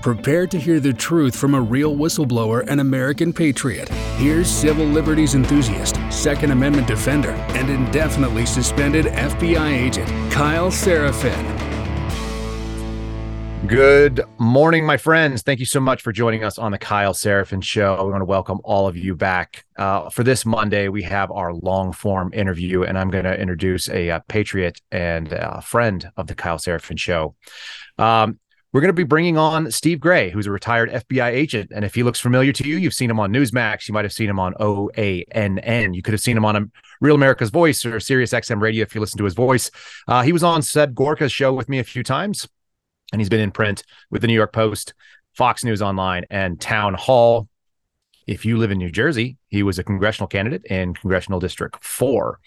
Prepare to hear the truth from a real whistleblower and American patriot. Here's civil liberties enthusiast, Second Amendment defender, and indefinitely suspended FBI agent Kyle Seraphin. Good morning, my friends. Thank you so much for joining us on the Kyle Seraphin Show. We want to welcome all of you back. Uh, for this Monday, we have our long form interview, and I'm going to introduce a, a, uh, patriot and a friend of the Kyle Seraphin Show. Um, we're going to be bringing on Steve Gray, who's a retired FBI agent. And if he looks familiar to you, you've seen him on Newsmax. You might have seen him on OANN. You could have seen him on a Real America's Voice or Sirius XM Radio if you listen to his voice. Uh, he was on Seb Gorka's show with me a few times and he's been in print with the New York Post, Fox News Online, and Town Hall. If you live in New Jersey, he was a congressional candidate in Congressional District 4.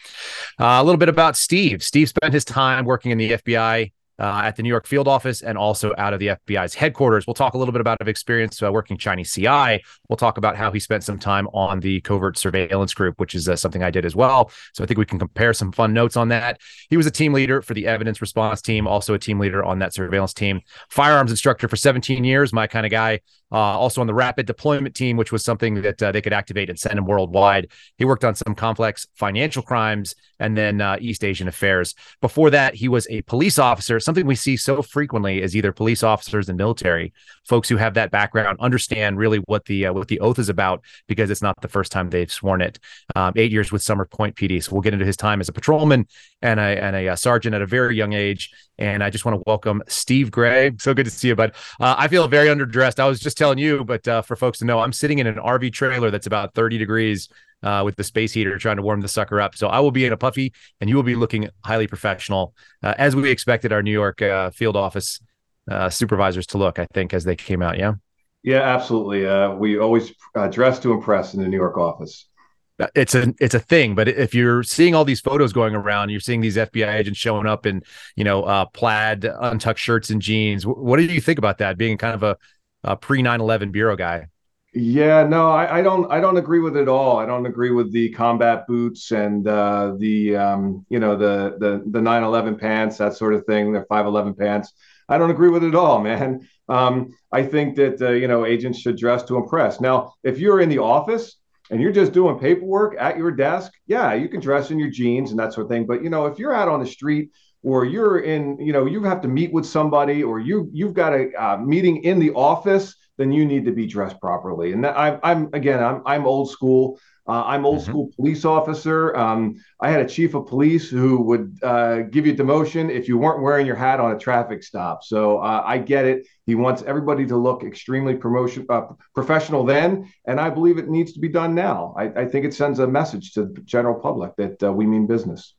Uh, a little bit about Steve. Steve spent his time working in the FBI uh, at the New York field office and also out of the FBI's headquarters. We'll talk a little bit about his experience uh, working Chinese CI. We'll talk about how he spent some time on the covert surveillance group, which is uh, something I did as well. So I think we can compare some fun notes on that. He was a team leader for the evidence response team, also a team leader on that surveillance team, firearms instructor for 17 years, my kind of guy. Uh, also on the rapid deployment team, which was something that uh, they could activate and send him worldwide. He worked on some complex financial crimes and then uh, East Asian affairs. Before that, he was a police officer. Something we see so frequently is either police officers and military folks who have that background understand really what the uh, what the oath is about because it's not the first time they've sworn it. Um, eight years with Somers Point PD. So we'll get into his time as a patrolman and a and a, uh, sergeant at a very young age. And I just want to welcome Steve Gray. So good to see you, bud. Uh, I feel very underdressed. I was just telling you, but uh, for folks to know, I'm sitting in an RV trailer that's about 30 degrees uh, with the space heater trying to warm the sucker up. So I will be in a puffy and you will be looking highly professional, uh, as we expected our New York uh, field office uh, supervisors to look, I think, as they came out. Yeah. Yeah, absolutely. we always dress to impress in the New York office it's a it's a thing but if you're seeing all these photos going around you're seeing these fbi agents showing up in you know uh, plaid untucked shirts and jeans what do you think about that being kind of a, a pre 9-11 bureau guy. Yeah no I, I, don't i don't agree with it at all. I don't agree with the combat boots and uh, the um, you know the the the 9-11 pants that sort of thing the 5-11 pants. I don't agree with it at all man. Um, i think that uh, you know agents should dress to impress. Now if you're in the office and you're just doing paperwork at your desk, yeah, you can dress in your jeans and that sort of thing. But you know, if you're out on the street or you're in, you know, you have to meet with somebody or you you've got a uh, meeting in the office, then you need to be dressed properly. And that, I, I'm again, I'm I'm old school. Uh, I'm old mm-hmm. school police officer. Um, I had a chief of police who would uh, give you demotion if you weren't wearing your hat on a traffic stop. So uh, I get it. He wants everybody to look extremely promotion uh, professional then, and I believe it needs to be done now. I, I think it sends a message to the general public that uh, we mean business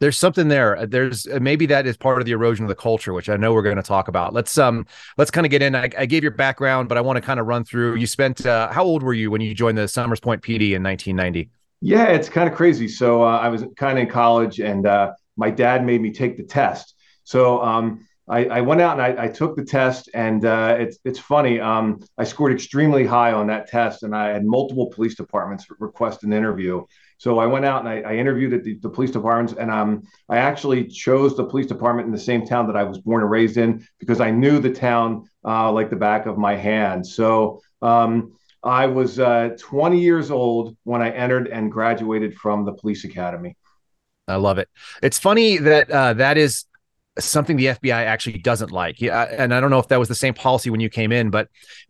there's something there. There's uh, maybe that is part of the erosion of the culture, which I know we're going to talk about. Let's um let's kind of get in. I, I, gave your background, but I want to kind of run through. You spent uh, how old were you when you joined the Somers Point PD in 1990? Yeah, it's kind of crazy. So uh, I was kind of in college, and uh, my dad made me take the test. So um, I, I, went out and I, I, took the test, and uh, it's it's funny. Um, I scored extremely high on that test, and I had multiple police departments request an interview. So I went out and I, I interviewed at the, the, police departments, and um, I actually chose the police department in the same town that I was born and raised in because I knew the town uh, like the back of my hand. So um, I was uh, 20 years old when I entered and graduated from the police academy. I love it. It's funny that uh, that is something the FBI actually doesn't like. Yeah, and I don't know if that was the same policy when you came in, but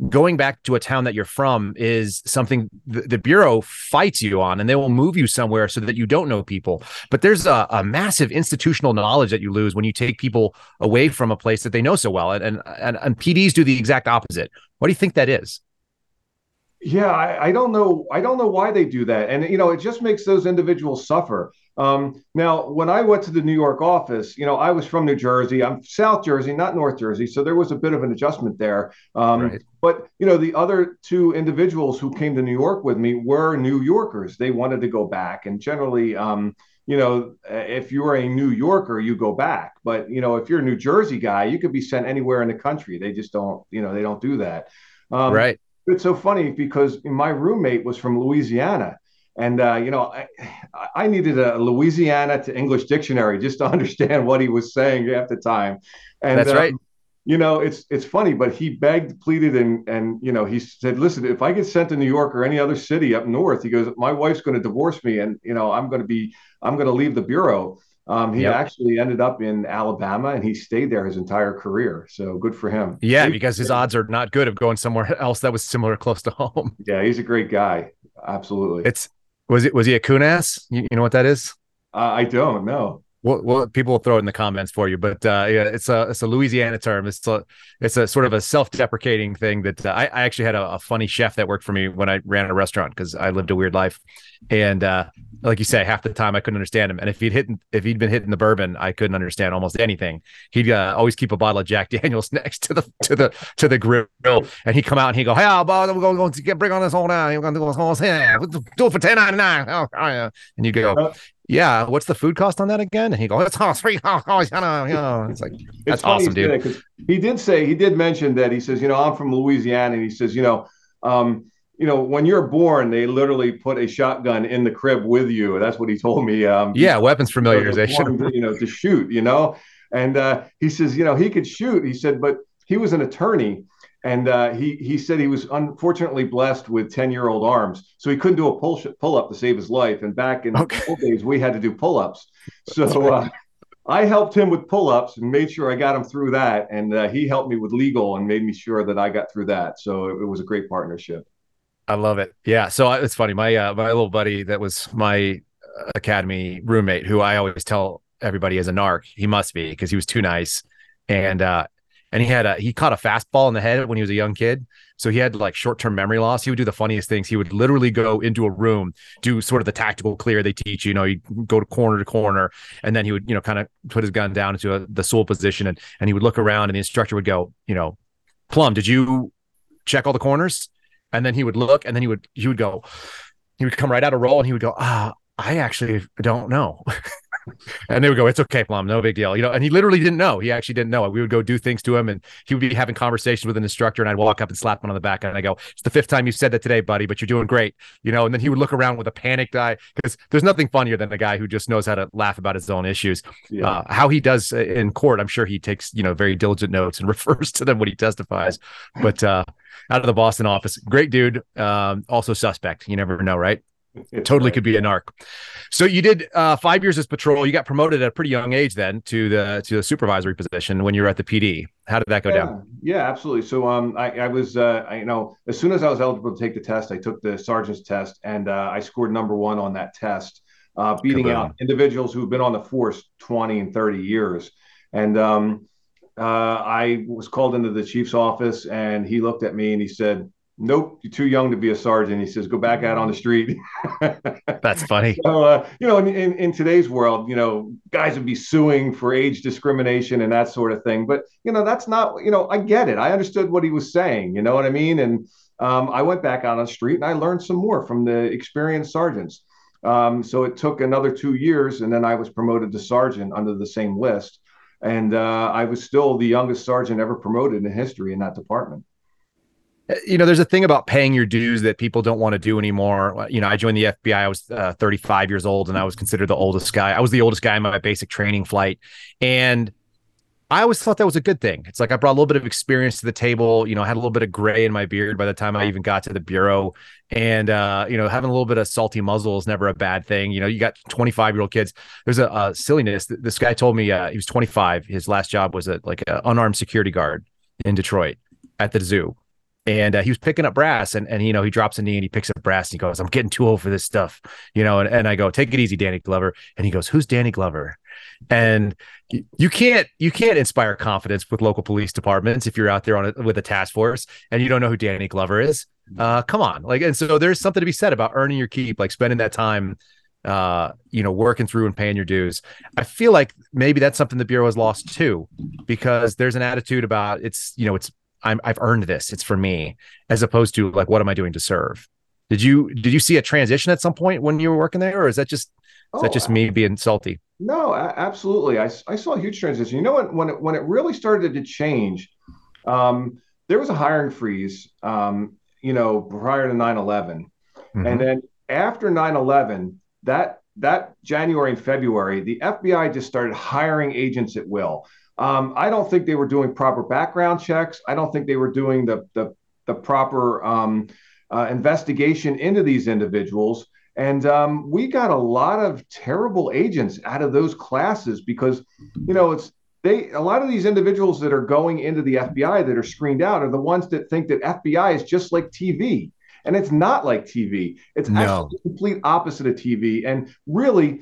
going back to a town that you're from is something the, the bureau fights you on, and they will move you somewhere so that you don't know people. But there's a, a, massive institutional knowledge that you lose when you take people away from a place that they know so well, and and and, and PDs do the exact opposite. What do you think that is? Yeah, I, I don't know. I don't know why they do that, and you know, it just makes those individuals suffer. Um, now, when I went to the New York office, you know, I was from New Jersey. I'm South Jersey, not North Jersey, so there was a bit of an adjustment there. Um, right. But you know, the other two individuals who came to New York with me were New Yorkers. They wanted to go back, and generally, um, you know, if you're a New Yorker, you go back. But you know, if you're a New Jersey guy, you could be sent anywhere in the country. They just don't, you know, they don't do that. Um, right. It's so funny because my roommate was from Louisiana and uh, you know, I, I, needed a Louisiana to English dictionary just to understand what he was saying at the time. And that's uh, right. you know, it's it's funny, but he begged, pleaded, and and you know, he said, "Listen, if I get sent to New York or any other city up north, he goes, my wife's going to divorce me, and you know, I'm going to be, I'm going to leave the bureau." Um, he yep. actually ended up in Alabama, and he stayed there his entire career. So good for him. Yeah, because his odds are not good of going somewhere else that was similar, close to home. Yeah, he's a great guy. Absolutely. It's was it was he a Coonass? You, you know what that is? Uh, I don't know well, people will throw it in the comments for you, but uh, yeah, it's a it's a Louisiana term. It's a it's a sort of a self-deprecating thing that uh, I, I actually had a, a, funny chef that worked for me when I ran a restaurant because I lived a weird life, and uh, like you say, half the time I couldn't understand him, and if he'd hit if he'd been hitting the bourbon, I couldn't understand almost anything. He'd uh, always keep a bottle of Jack Daniels next to the to the to the grill, and he'd come out and he'd go, "Hey, we're going, to bring on this whole now. We're going to do it for ten ninety nine. Oh, yeah. and you go, yeah, what's the food cost on that again? And he goes, it's all three. You know, it's like that's it's awesome, dude. He did say he did mention that he says, you know, I'm from Louisiana, and he says, you know, um, you know, when you're born, they literally put a shotgun in the crib with you. That's what he told me. Um, yeah, weapons familiarization. To, you know, to shoot. You know, and uh, he says, you know, he could shoot. He said, but he was an attorney and uh, he he said he was unfortunately blessed with ten year old arms, so he couldn't do a pull pull up to save his life. And back in okay. the old days, we had to do pull ups. So uh, I helped him with pull ups and made sure I got him through that, and uh, he helped me with legal and made me sure that I got through that. So it, it was a great partnership. I love it. Yeah. So it's funny. My uh, my little buddy that was my academy roommate, who I always tell everybody is a narc. He must be because he was too nice. And uh, and he had a he caught a fastball in the head when he was a young kid. So he had like short-term memory loss. He would do the funniest things. He would literally go into a room do sort of the tactical clear. They teach you know you go to corner to corner. And then he would you know kind of put his gun down into a, the sole position and and he would look around and the instructor would go you know plum did you check all the corners? And then he would look and then he would he would go he would come right out of roll and he would go ah I actually don't know. and they would go, "It's okay, Plum, no big deal," you know. And he literally didn't know. He actually didn't know. We would go do things to him, and he would be having conversations with an instructor, and I'd walk up and slap him on the back, and I go, "It's the fifth time you said that today, buddy, but you're doing great," you know. And then he would look around with a panicked eye because there's nothing funnier than a guy who just knows how to laugh about his own issues. Yeah. Uh, how he does in court, I'm sure he takes you know very diligent notes and refers to them when he testifies. But uh, out of the Boston office, great dude. Um, also suspect. You never know, right? Totally could be a narc. So you did uh, five years as patrol. You got promoted at a pretty young age then to the to the supervisory position when you were at the PD. How did that go yeah, down? Yeah, absolutely. So um, I, I was uh, I, you know as soon as I was eligible to take the test, I took the sergeant's test and uh, I scored number one on that test, uh, beating Kaboom. out individuals who've been on the force 20 and 30 years. And um, uh, I was called into the chief's office and he looked at me and he said, nope, you're too young to be a sergeant. He says, go back out on the street. That's funny. So, uh, you know, in, in, in, today's world, you know, guys would be suing for age discrimination and that sort of thing. But, you know, that's not, you know, I get it. I understood what he was saying. You know what I mean? And um, I went back out on the street and I learned some more from the experienced sergeants. Um, so it took another two years and then I was promoted to sergeant under the same list. And uh, I was still the youngest sergeant ever promoted in history in that department you know, there's a thing about paying your dues that people don't want to do anymore. You know, I joined the FBI. I was uh, 35 years old, and I was considered the oldest guy. I was the oldest guy in my basic training flight, and I always thought that was a good thing. It's like I brought a little bit of experience to the table. You know, I had a little bit of gray in my beard by the time I even got to the bureau, and uh, you know, having a little bit of salty muzzle is never a bad thing. You know, you got 25 year old kids. There's a, a silliness. This guy told me uh, he was 25. His last job was a like an unarmed security guard in Detroit at the zoo and uh, he was picking up brass and, and you know he drops a knee and he picks up brass and he goes i'm getting too old for this stuff you know and, and i go take it easy danny glover. And he goes who's danny glover? And you can't you can't inspire confidence with local police departments if you're out there on a, with a task force and you don't know who danny glover is. Uh, come on. Like and so there's something to be said about earning your keep like spending that time uh, you know, working through and paying your dues. I feel like maybe that's something the bureau has lost too, because there's an attitude about it's, you know, it's I'm I've earned this. It's for me, as opposed to like, what am I doing to serve? Did you did you see a transition at some point when you were working there, or is that just is that just me being salty? No, absolutely. I, I saw a huge transition. You know what? When it when it really started to change, um, there was a hiring freeze. Um, you know, prior to 9-11. Mm-hmm. and then after 9-11, that that January and February, the FBI just started hiring agents at will Um, I don't think they were doing proper background checks. I don't think they were doing the the, the proper um, uh, investigation into these individuals. And um, we got a lot of terrible agents out of those classes because, you know, it's they a lot of these individuals that are going into the FBI that are screened out are the ones that think that FBI is just like TV. And it's not like TV. It's no. actually the complete opposite of TV. And really,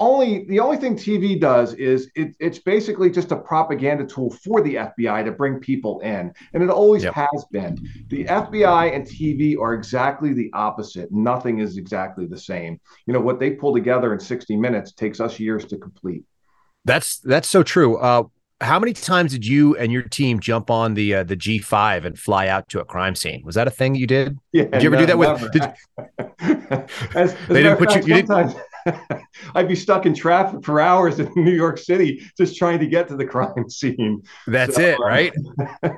only the only thing TV does is it, it's basically just a propaganda tool for the FBI to bring people in, and it always yep. has been. The FBI and TV are exactly the opposite. Nothing is exactly the same. You know what they pull together in 60 minutes takes us years to complete. That's that's so true. Uh, how many times did you and your team jump on the uh, the G five and fly out to a crime scene? Was that a thing you did? Yeah, did you ever no, do that with? Did, as, as they didn't put you. you didn't. I'd be stuck in traffic for hours in New York City just trying to get to the crime scene. That's so, it, right?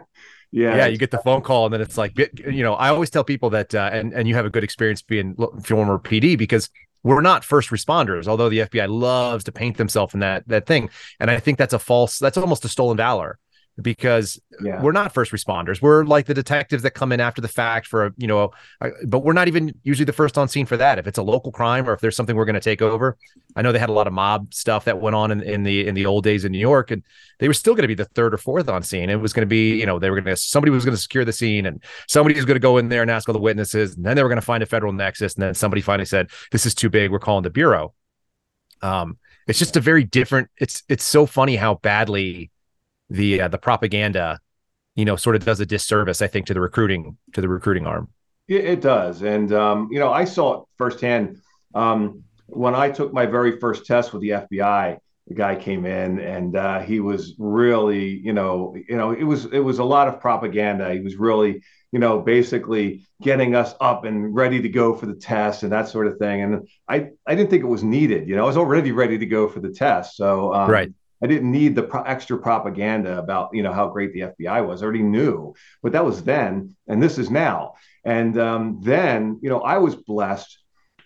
yeah yeah you get the phone call and then it's like you know i always tell people that uh, and and you have a good experience being former pd because we're not first responders, although the FBI loves to paint themselves in that that thing. And I think that's a false, that's almost a stolen valor because yeah. we're not first responders. We're like the detectives that come in after the fact for a, you know, a, but we're not even usually the first on scene for that. If it's a local crime or if there's something we're going to take over, I know they had a lot of mob stuff that went on in, in the in the old days in New York, and they were still going to be the third or fourth on scene. It was going to be, you know, they were going to somebody was going to secure the scene, and somebody was going to go in there and ask all the witnesses, and then they were going to find a federal nexus, and then somebody finally said, "This is too big. We're calling the bureau." Um, it's just a very different. It's it's so funny how badly the uh, the propaganda, you know, sort of does a disservice, I think, to the recruiting to the recruiting arm. It, it does, and um, you know, I saw it firsthand um, when I took my very first test with the FBI. The guy came in, and uh, he was really, you know, you know, it was it was a lot of propaganda. He was really, you know, basically getting us up and ready to go for the test and that sort of thing. And I, I didn't think it was needed. You know, I was already ready to go for the test. So, um, right. I didn't need the pro- extra propaganda about you know how great the FBI was. I already knew, but that was then, and this is now. And um, then you know I was blessed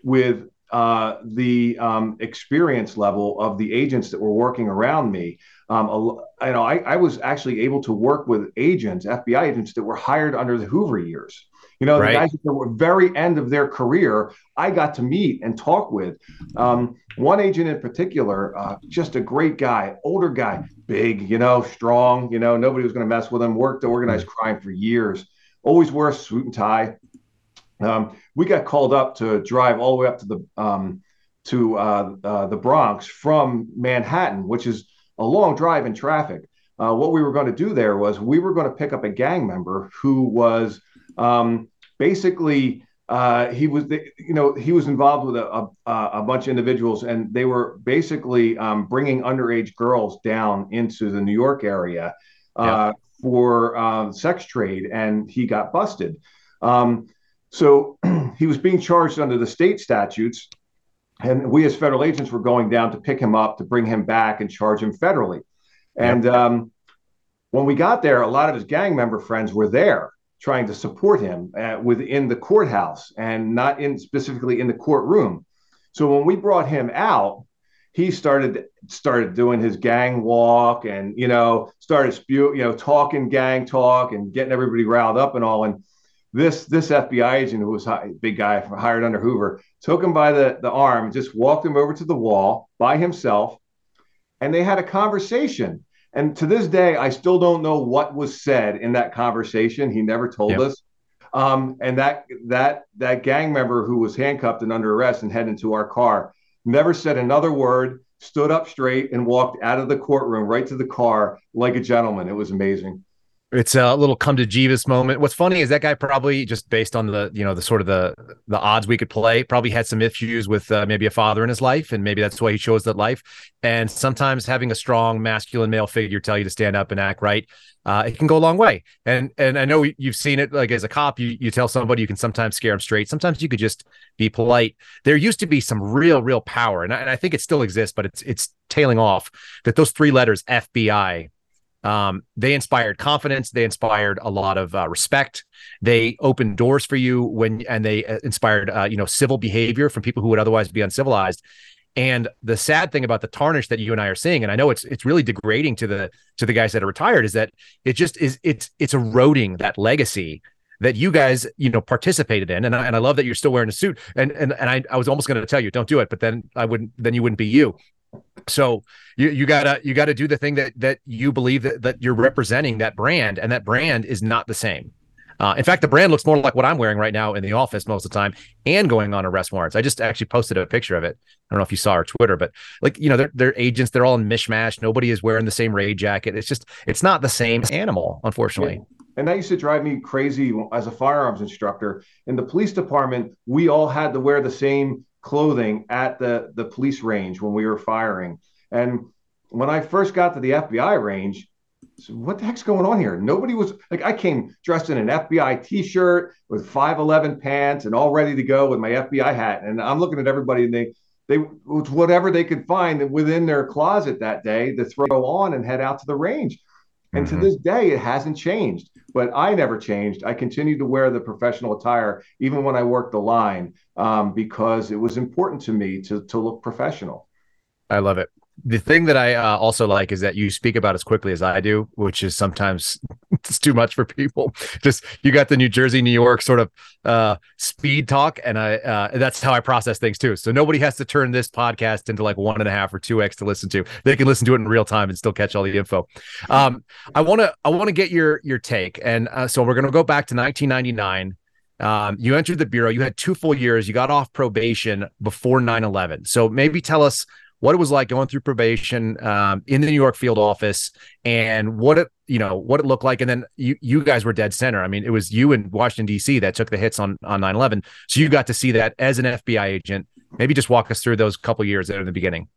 with uh, the um, experience level of the agents that were working around me. Um, you know, I, I, was actually able to work with agents, FBI agents that were hired under the Hoover years. You know, right. the guys at the very end of their career, I got to meet and talk with. Um, one agent in particular, uh, just a great guy, older guy, big, you know, strong, you know, nobody was going to mess with him, worked the organized crime for years, always wore a suit and tie. Um, we got called up to drive all the way up to the um, to uh, uh, the Bronx from Manhattan, which is a long drive in traffic. Uh, what we were going to do there was we were going to pick up a gang member who was um, basically uh, he was you know he was involved with a, a, a, bunch of individuals and they were basically um, bringing underage girls down into the new york area uh, yeah. for uh, sex trade and he got busted. Um, so he was being charged under the state statutes and we as federal agents were going down to pick him up to bring him back and charge him federally. And um, when we got there a lot of his gang member friends were there trying to support him uh, within the courthouse and not in specifically in the courtroom. So when we brought him out, he started started doing his gang walk and you know started spew you know talking gang talk and getting everybody riled up and all. And this this FBI agent who was a big guy hired under Hoover took him by the the arm and just walked him over to the wall by himself. And they had a conversation and to this day, I still don't know what was said in that conversation. He never told yep. us. Um, and that that that gang member who was handcuffed and under arrest and headed to our car never said another word, stood up straight, and walked out of the courtroom right to the car like a gentleman. It was amazing. It's a little come to Jeeves moment. What's funny is that guy probably just based on the you know the sort of the the odds we could play probably had some issues with uh, maybe a father in his life and maybe that's why he chose that life. And sometimes having a strong masculine male figure tell you to stand up and act right, uh, it can go a long way. And and I know you've seen it like as a cop, you you tell somebody you can sometimes scare them straight. Sometimes you could just be polite. There used to be some real real power, and I, and I think it still exists, but it's it's tailing off. That those three letters FBI um, they inspired confidence. They inspired a lot of uh, respect. They opened doors for you when, and they uh, inspired, uh, you know, civil behavior from people who would otherwise be uncivilized. And the sad thing about the tarnish that you and I are seeing, and I know it's it's really degrading to the to the guys that are retired, is that it just is it's it's eroding that legacy that you guys you know participated in and I, and I love that you're still wearing a suit and and and I, I was almost going to tell you don't do it but then I wouldn't then you wouldn't be you so you you gotta you gotta do the thing that that you believe that that you're representing that brand and that brand is not the same uh, in fact, the brand looks more like what I'm wearing right now in the office most of the time and going on arrest warrants. I just actually posted a picture of it. I don't know if you saw our Twitter, but like, you know, they're, they're agents. They're all in mishmash. Nobody is wearing the same raid jacket. It's just, it's not the same animal, unfortunately. Yeah. And that used to drive me crazy as a firearms instructor. In the police department, we all had to wear the same clothing at the, the police range when we were firing. And when I first got to the FBI range, so what the heck's going on here? Nobody was like, I came dressed in an FBI t-shirt with 511 pants and all ready to go with my FBI hat. And I'm looking at everybody and they, they, whatever they could find within their closet that day to throw on and head out to the range. And mm-hmm. to this day, it hasn't changed. But I never changed. I continued to wear the professional attire even when I worked the line um, because it was important to me to to look professional. I love it the thing that I uh, also like is that you speak about as quickly as I do, which is sometimes it's too much for people. Just you got the New Jersey, New York sort of uh, speed talk, and I uh, that's how I process things too. So nobody has to turn this podcast into like one and a half or two x to listen to. They can listen to it in real time and still catch all the info. Um, I want to I want to get your your take, and uh, so we're going to go back to 1999. Um, you entered the bureau. You had two full years. You got off probation before 9/11. So maybe tell us what it was like going through probation um, in the New York field office and what it you know what it looked like. And then you you guys were dead center. I mean it was you in Washington DC that took the hits on on 9/11 so you got to see that as an FBI agent. Maybe just walk us through those couple years there in the beginning.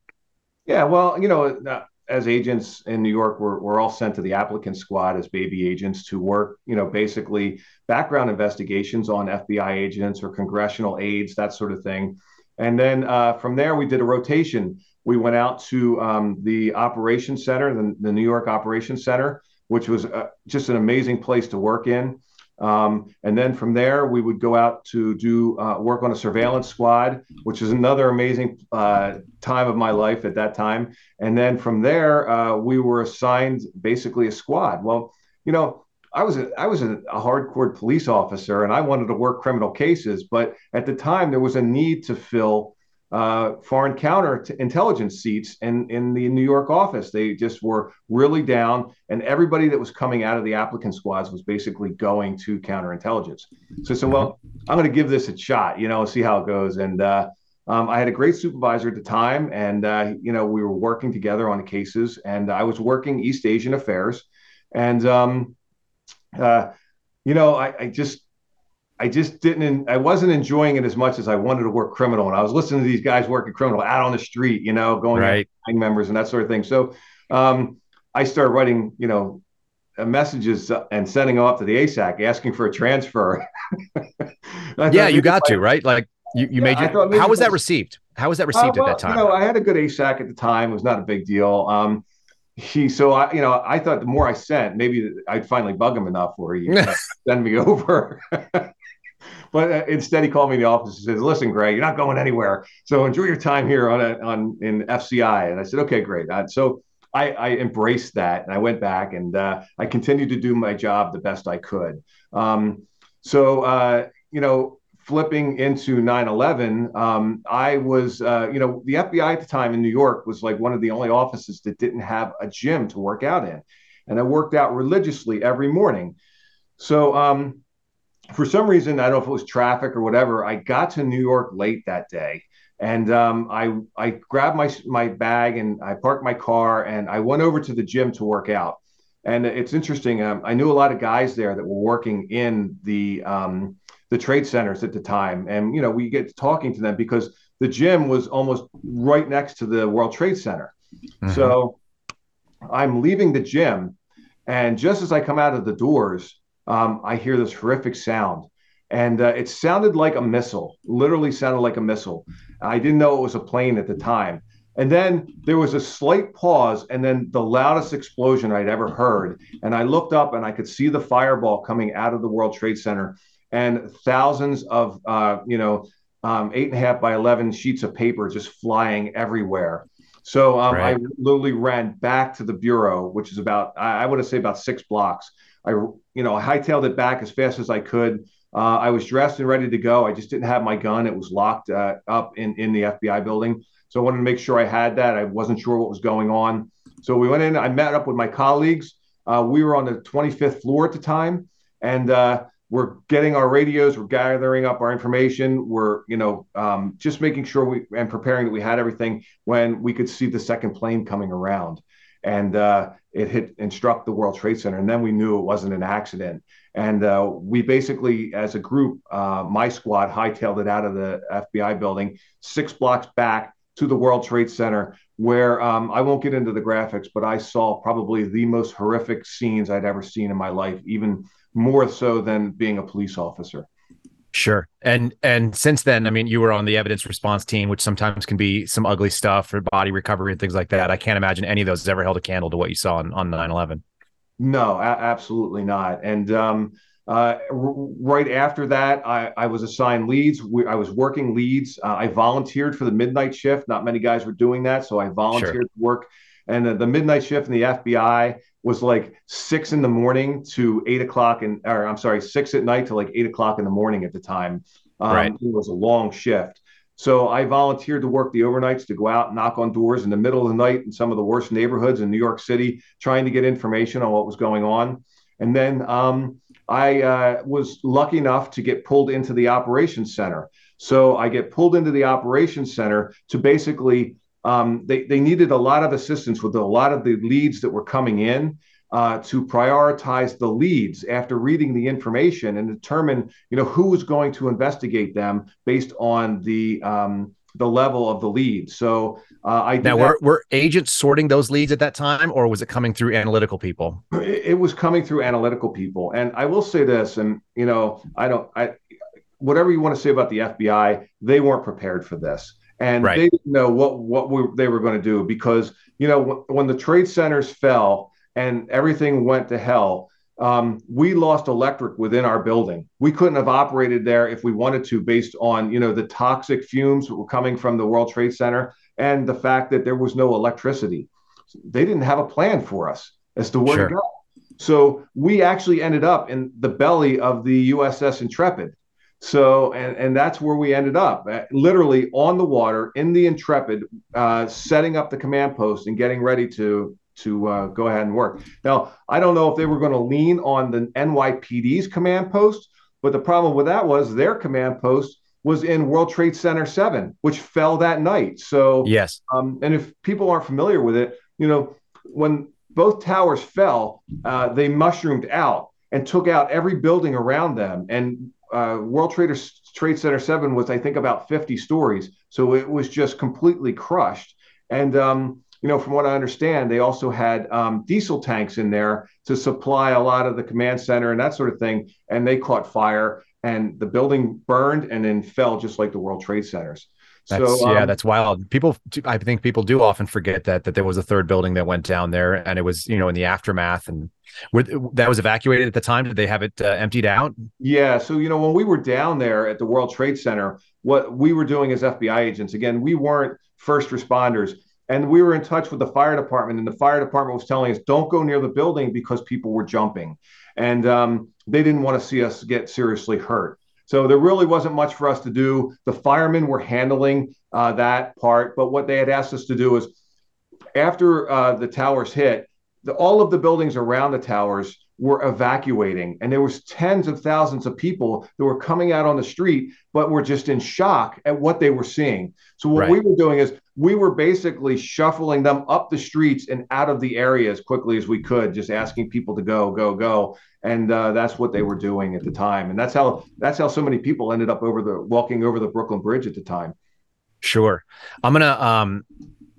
Yeah well you know uh, as agents in New York we're, we're all sent to the applicant squad as baby agents to work you know basically background investigations on FBI agents or congressional aides that sort of thing. And then uh, from there, we did a rotation we went out to um, the operations center, the, the, New York Operations Center, which was uh, just an amazing place to work in. Um, and then from there, we would go out to do uh, work on a surveillance squad, which is another amazing uh, time of my life at that time. And then from there, uh, we were assigned basically a squad. Well, you know, I was a, I was a, a hardcore police officer, and I wanted to work criminal cases. But at the time, there was a need to fill uh, foreign counter intelligence seats in, in the New York office. They just were really down, and everybody that was coming out of the applicant squads was basically going to counterintelligence. So I said, well, I'm going to give this a shot, you know, see how it goes. And uh, um, I had a great supervisor at the time, and uh, you know, we were working together on the cases, and I was working East Asian affairs, and um, uh, you know, I, I just I just didn't, I wasn't enjoying it as much as I wanted to work criminal. And I was listening to these guys working criminal out on the street, you know, going right. members and that sort of thing. So um, I started writing, you know, uh, messages and sending off to the ASAC asking for a transfer. yeah, you got to, right? Like you, you yeah, made your, how was that received? How was that received uh, well, at that time? You know, I had a good ASAC at the time. It was not a big deal. Um, he so I you know I thought the more I sent maybe I'd finally bug him enough where he send me over but uh, instead, he called me in the office and says, "Listen, Greg, you're not going anywhere. So enjoy your time here on a, on in FCI." And I said, "Okay, great." Uh, so I, I, embraced that, and I went back and uh, I continued to do my job the best I could. Um, so uh, you know, flipping into 9/11, um, I was uh, you know the FBI at the time in New York was like one of the only offices that didn't have a gym to work out in, and I worked out religiously every morning. So um, for some reason, I don't know if it was traffic or whatever, I got to New York late that day. And um, I I grabbed my my bag and I parked my car and I went over to the gym to work out. And it's interesting. Um, I knew a lot of guys there that were working in the um, the trade centers at the time, and you know we get talking to them because the gym was almost right next to the World Trade Center. Mm-hmm. So I'm leaving the gym, and just as I come out of the doors, um, I hear this horrific sound. And uh, it sounded like a missile, literally sounded like a missile. I didn't know it was a plane at the time. And then there was a slight pause, and then the loudest explosion I'd ever heard. And I looked up and I could see the fireball coming out of the World Trade Center, and thousands of, uh, you know, um, eight and a half by 11 sheets of paper just flying everywhere. So um, right. I literally ran back to the bureau, which is about, I, I would say about six blocks. I, you know, I hightailed it back as fast as I could. Uh, I was dressed and ready to go. I just didn't have my gun. It was locked uh, up in, in the FBI building. So I wanted to make sure I had that. I wasn't sure what was going on. So we went in. I met up with my colleagues. Uh, we were on the 25th floor at the time, and uh, we're getting our radios. We're gathering up our information. We're, you know, um, just making sure we and preparing that we had everything when we could see the second plane coming around, and uh, it hit and struck the World Trade Center. And then we knew it wasn't an accident. And uh, we basically, as a group, uh, my squad hightailed it out of the FBI building, six blocks back to the World Trade Center, where um, I won't get into the graphics, but I saw probably the most horrific scenes I'd ever seen in my life, even more so than being a police officer. Sure. And and since then, I mean, you were on the evidence response team, which sometimes can be some ugly stuff for body recovery and things like that. I can't imagine any of those ever held a candle to what you saw on, on 9-11. No, a- absolutely not. And um, uh, r- right after that, I, I was assigned leads. We, I was working leads. Uh, I volunteered for the midnight shift. Not many guys were doing that, so I volunteered sure. to work. And uh, the midnight shift in the FBI was like six in the morning to eight o'clock, and or I'm sorry, six at night to like eight o'clock in the morning at the time. Um, right. It was a long shift. So I volunteered to work the overnights to go out, knock on doors in the middle of the night in some of the worst neighborhoods in New York City, trying to get information on what was going on. And then um, I uh, was lucky enough to get pulled into the operations center. So I get pulled into the operations center to basically, um, they, they needed a lot of assistance with a lot of the leads that were coming in. Uh, to prioritize the leads after reading the information and determine, you know, who was going to investigate them based on the um, the level of the lead. So uh, I now were, were agents sorting those leads at that time, or was it coming through analytical people? It, it was coming through analytical people, and I will say this, and you know, I don't, I whatever you want to say about the FBI, they weren't prepared for this, and right. they didn't know what what we, they were going to do because you know when, when the trade centers fell and everything went to hell um, we lost electric within our building. We couldn't have operated there if we wanted to, based on you know the toxic fumes that were coming from the World Trade Center and the fact that there was no electricity. They didn't have a plan for us as to where sure. to go. So we actually ended up in the belly of the USS Intrepid. So and and that's where we ended up, uh, literally on the water in the Intrepid, uh, setting up the command post and getting ready to to uh, go ahead and work. Now, I don't know if they were going to lean on the NYPD's command post, but the problem with that was their command post was in World Trade Center 7, which fell that night. So, yes. Um, and if people aren't familiar with it, you know, when both towers fell, uh, they mushroomed out and took out every building around them. And uh, World Trade, Trade Center 7 was, I think, about 50 stories. So it was just completely crushed. And, um, you know, from what I understand, they also had um, diesel tanks in there to supply a lot of the command center and that sort of thing. And they caught fire, and the building burned and then fell just like the World Trade Centers. That's, so, um, yeah, that's wild. People, I think people do often forget that that there was a third building that went down there, and it was you know in the aftermath, and were, that was evacuated at the time. Did they have it uh, emptied out? Yeah. So you know when we were down there at the World Trade Center, what we were doing as FBI agents, again, we weren't first responders and we were in touch with the fire department, and the fire department was telling us, don't go near the building because people were jumping. And um, they didn't want to see us get seriously hurt. So there really wasn't much for us to do. The firemen were handling uh, that part. But what they had asked us to do is after uh, the towers hit, the, all of the buildings around the towers were evacuating. And there was tens of thousands of people that were coming out on the street but were just in shock at what they were seeing. So what right. we were doing is we were basically shuffling them up the streets and out of the area as quickly as we could just asking people to go go go. And uh, that's what they were doing at the time. And that's how that's how so many people ended up over the walking over the brooklyn bridge at the time. Sure. I'm gonna um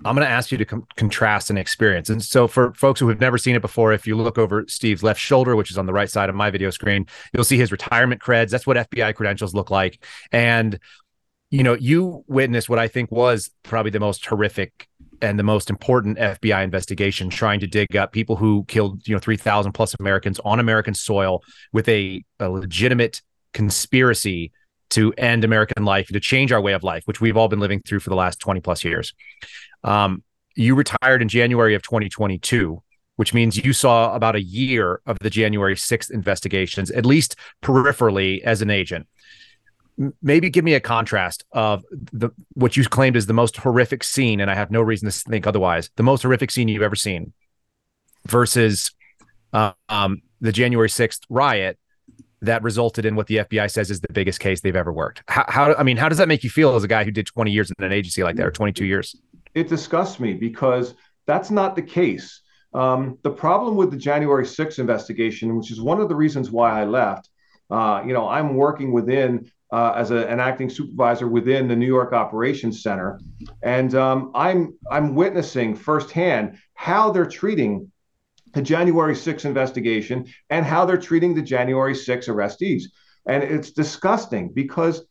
I'm going to ask you to com- contrast an experience. And so, for folks who have never seen it before, if you look over Steve's left shoulder, which is on the right side of my video screen, you'll see his retirement creds. That's what FBI credentials look like. And, you know, you witnessed what I think was probably the most horrific and the most important FBI investigation, trying to dig up people who killed, you know, 3,000 plus Americans on American soil with a, a legitimate conspiracy to end American life, to change our way of life, which we've all been living through for the last 20 plus years. Um, you retired in January of 2022, which means you saw about a year of the January 6th investigations, at least peripherally as an agent. Maybe give me a contrast of the what you claimed is the most horrific scene, and I have no reason to think otherwise. The most horrific scene you've ever seen versus uh, um, the January 6th riot that resulted in what the FBI says is the biggest case they've ever worked. How, how, I mean, how does that make you feel as a guy who did 20 years in an agency like that or 22 years? It disgusts me because that's not the case. Um, the problem with the January 6th investigation, which is one of the reasons why I left, uh, you know, I'm working within uh, as a, an acting supervisor within the New York Operations Center, and um, I'm I'm witnessing firsthand how they're treating the January 6 investigation and how they're treating the January 6 arrestees. And it's disgusting because,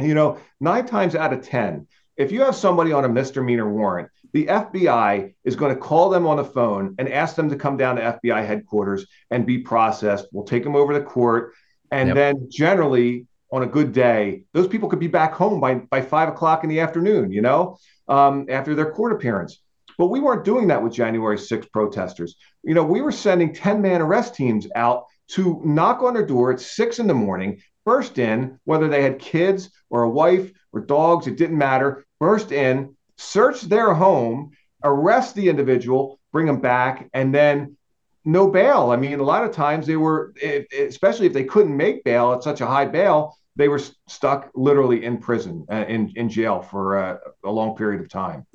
you know, nine times out of 10, if you have somebody on a misdemeanor warrant, the FBI is going to call them on the phone and ask them to come down to FBI headquarters and be processed. We'll take them over to court. And yep. then generally, on a good day, those people could be back home by, by five o'clock in the afternoon, you know, um, after their court appearance. But we weren't doing that with January 6 protesters. You know, we were sending 10 man arrest teams out to knock on their door at six in the morning, burst in, whether they had kids or a wife or dogs, it didn't matter, burst in, search their home, arrest the individual, bring them back, and then no bail. I mean, a lot of times they were, especially if they couldn't make bail at such a high bail, they were stuck literally in prison, uh, in, in jail for uh, a long period of time.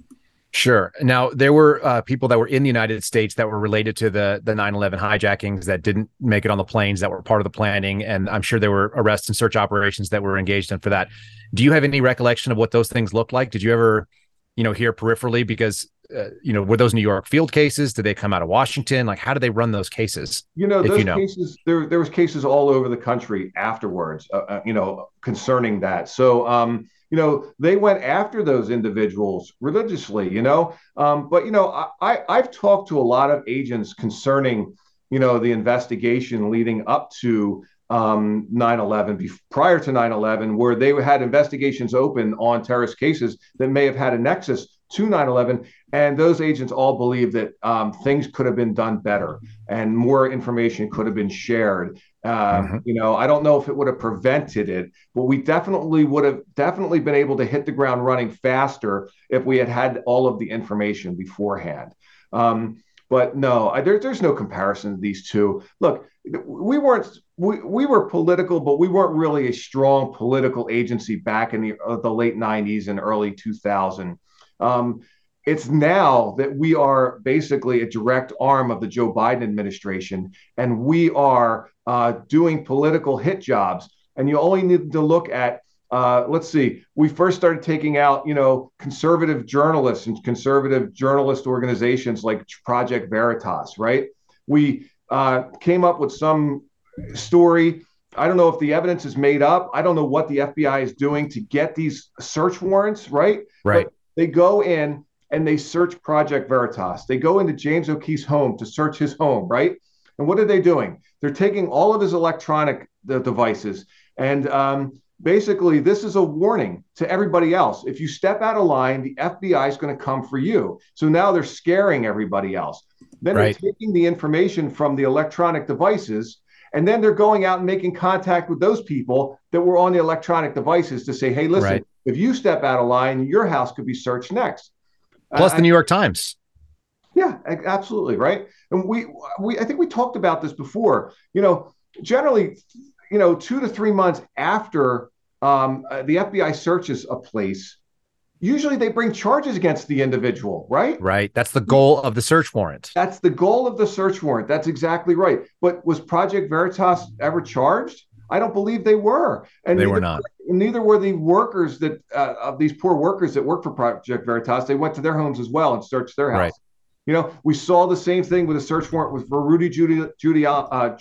Sure. Now there were uh, people that were in the United States that were related to the the 9/11 hijackings that didn't make it on the planes that were part of the planning, and I'm sure there were arrest and search operations that were engaged in for that. Do you have any recollection of what those things looked like? Did you ever, you know, hear peripherally because uh, you know were those New York field cases? Did they come out of Washington? Like how do they run those cases? You know, those you know? cases there there was cases all over the country afterwards. Uh, uh you know, concerning that. So. um you know, they went after those individuals religiously, you know. Um, but, you know, I, I've talked to a lot of agents concerning, you know, the investigation leading up to um, 9/11 prior to 9/11 where they had investigations open on terrorist cases that may have had a nexus to 9/11 and those agents all believe that um, things could have been done better and more information could have been shared uh, mm-hmm. You know, I don't know if it would have prevented it, but we definitely would have definitely been able to hit the ground running faster if we had had all of the information beforehand. Um, but no, I, there, there's no comparison to these two. Look, we weren't we, we were political, but we weren't really a strong political agency back in the uh, the late '90s and early 2000. Um, it's now that we are basically a direct arm of the Joe Biden administration, and we are uh, doing political hit jobs. And you only need to look at, uh, let's see, we first started taking out, you know, conservative journalists and conservative journalist organizations like Project Veritas, right? We uh, came up with some story. I don't know if the evidence is made up. I don't know what the FBI is doing to get these search warrants, right? Right. But they go in and they search Project Veritas. They go into James O'Keefe's home to search his home, right? And what are they doing? They're taking all of his electronic the devices. And um, basically, this is a warning to everybody else. If you step out of line, the FBI is going to come for you. So now they're scaring everybody else. Then right. they're taking the information from the electronic devices. And then they're going out and making contact with those people that were on the electronic devices to say, hey, listen, right. if you step out of line, your house could be searched next. Plus, uh, the New York Times. Yeah, absolutely, right. And we we I think we talked about this before. You know, generally, you know, two to three months after um, uh, the FBI searches a place, usually they bring charges against the individual, right? Right. That's the goal of the search warrant. That's the goal of the search warrant. That's exactly right. But was Project Veritas ever charged? I don't believe they were. And they neither, were not. Neither were the workers that uh, of these poor workers that work for Project Veritas. They went to their homes as well and searched their house. Right. You know, we saw the same thing with a search warrant with for Rudy Giuliani. Judy, uh,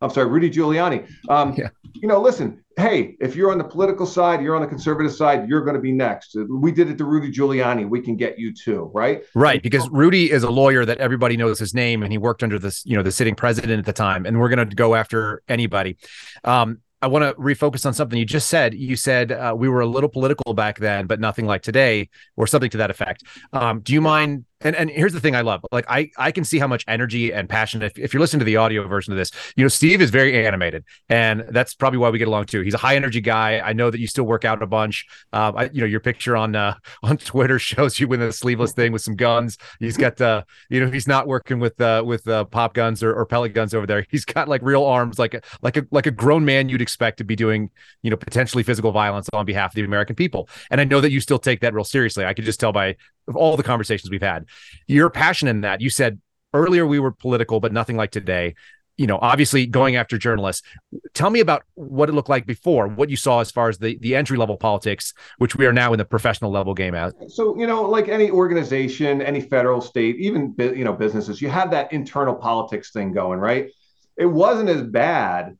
I'm sorry, Rudy Giuliani. Um, yeah. You know, listen, hey, if you're on the political side, you're on the conservative side, you're going to be next. We did it to Rudy Giuliani. We can get you too, right? Right, because Rudy is a lawyer that everybody knows his name, and he worked under this, you know, the sitting president at the time. And we're going to go after anybody. Um, I want to refocus on something you just said. You said uh, we were a little political back then, but nothing like today, or something to that effect. Um, do you mind and and here's the thing I love. Like I I can see how much energy and passion. If, if you're listening to the audio version of this, you know Steve is very animated, and that's probably why we get along too. He's a high energy guy. I know that you still work out a bunch. Um, I, you know your picture on uh, on Twitter shows you with a sleeveless thing with some guns. He's got uh, you know he's not working with uh, with uh, pop guns or, or pellet guns over there. He's got like real arms, like a like a like a grown man you'd expect to be doing you know potentially physical violence on behalf of the American people. And I know that you still take that real seriously. I could just tell by all the conversations we've had. Your passion in that. You said earlier we were political, but nothing like today. You know, obviously going after journalists. Tell me about what it looked like before, what you saw as far as the, the entry level politics, which we are now in the professional level game at. So, you know, like any organization, any federal, state, even, you know, businesses, you have that internal politics thing going, right? It wasn't as bad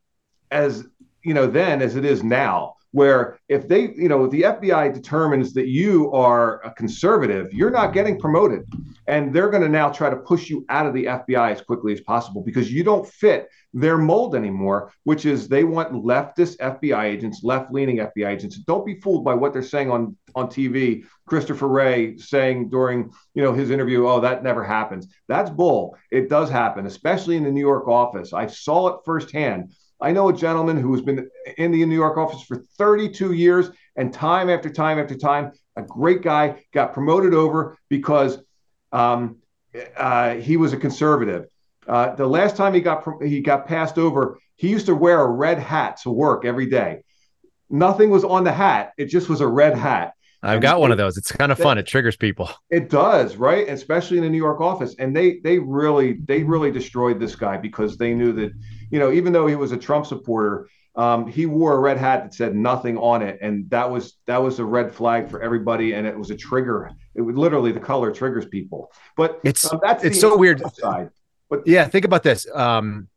as, you know, then as it is now where if they, you know, the FBI determines that you are a conservative, you're not getting promoted. And they're going to now try to push you out of the FBI as quickly as possible because you don't fit their mold anymore, which is they want leftist FBI agents, left leaning FBI agents. Don't be fooled by what they're saying on, on TV. Christopher Wray saying during you know his interview, oh, that never happens. That's bull. It does happen, especially in the New York office. I saw it firsthand I know a gentleman who has been in the New York office for 32 years, and time after time after time, a great guy got promoted over because um, uh, he was a conservative. Uh, the last time he got he got passed over, he used to wear a red hat to work every day. Nothing was on the hat; it just was a red hat. I've got one of those. It's kind of fun. It triggers people. It does, right? Especially in the New York office. And they they really they really destroyed this guy because they knew that, you know, even though he was a Trump supporter, um, he wore a red hat that said nothing on it, and that was that was a red flag for everybody, and it was a trigger. It would literally the color triggers people. But it's um, that's it's so weird. Side. But yeah, think about this. Um,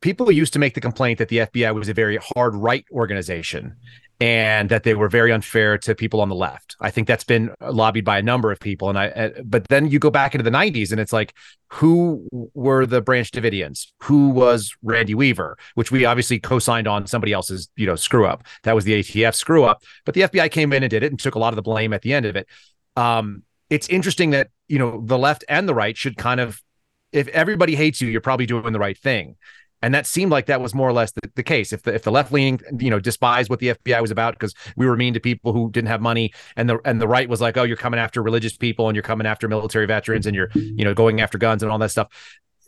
people used to make the complaint that the FBI was a very hard right organization and that they were very unfair to people on the left. I think that's been lobbied by a number of people. And I, uh, but then you go back into the 90s and it's like, who were the Branch Davidians? Who was Randy Weaver? Which we obviously co signed on somebody else's, you know, screw up. That was the ATF screw up. But the FBI came in and did it and took a lot of the blame at the end of it. Um, it's interesting that, you know, the left and the right should kind of, if everybody hates you, you're probably doing the right thing. And that seemed like that was more or less the, the case. If the if the left leaning, you know, despised what the FBI was about because we were mean to people who didn't have money, and the and the right was like, oh, you're coming after religious people and you're coming after military veterans and you're you know going after guns and all that stuff.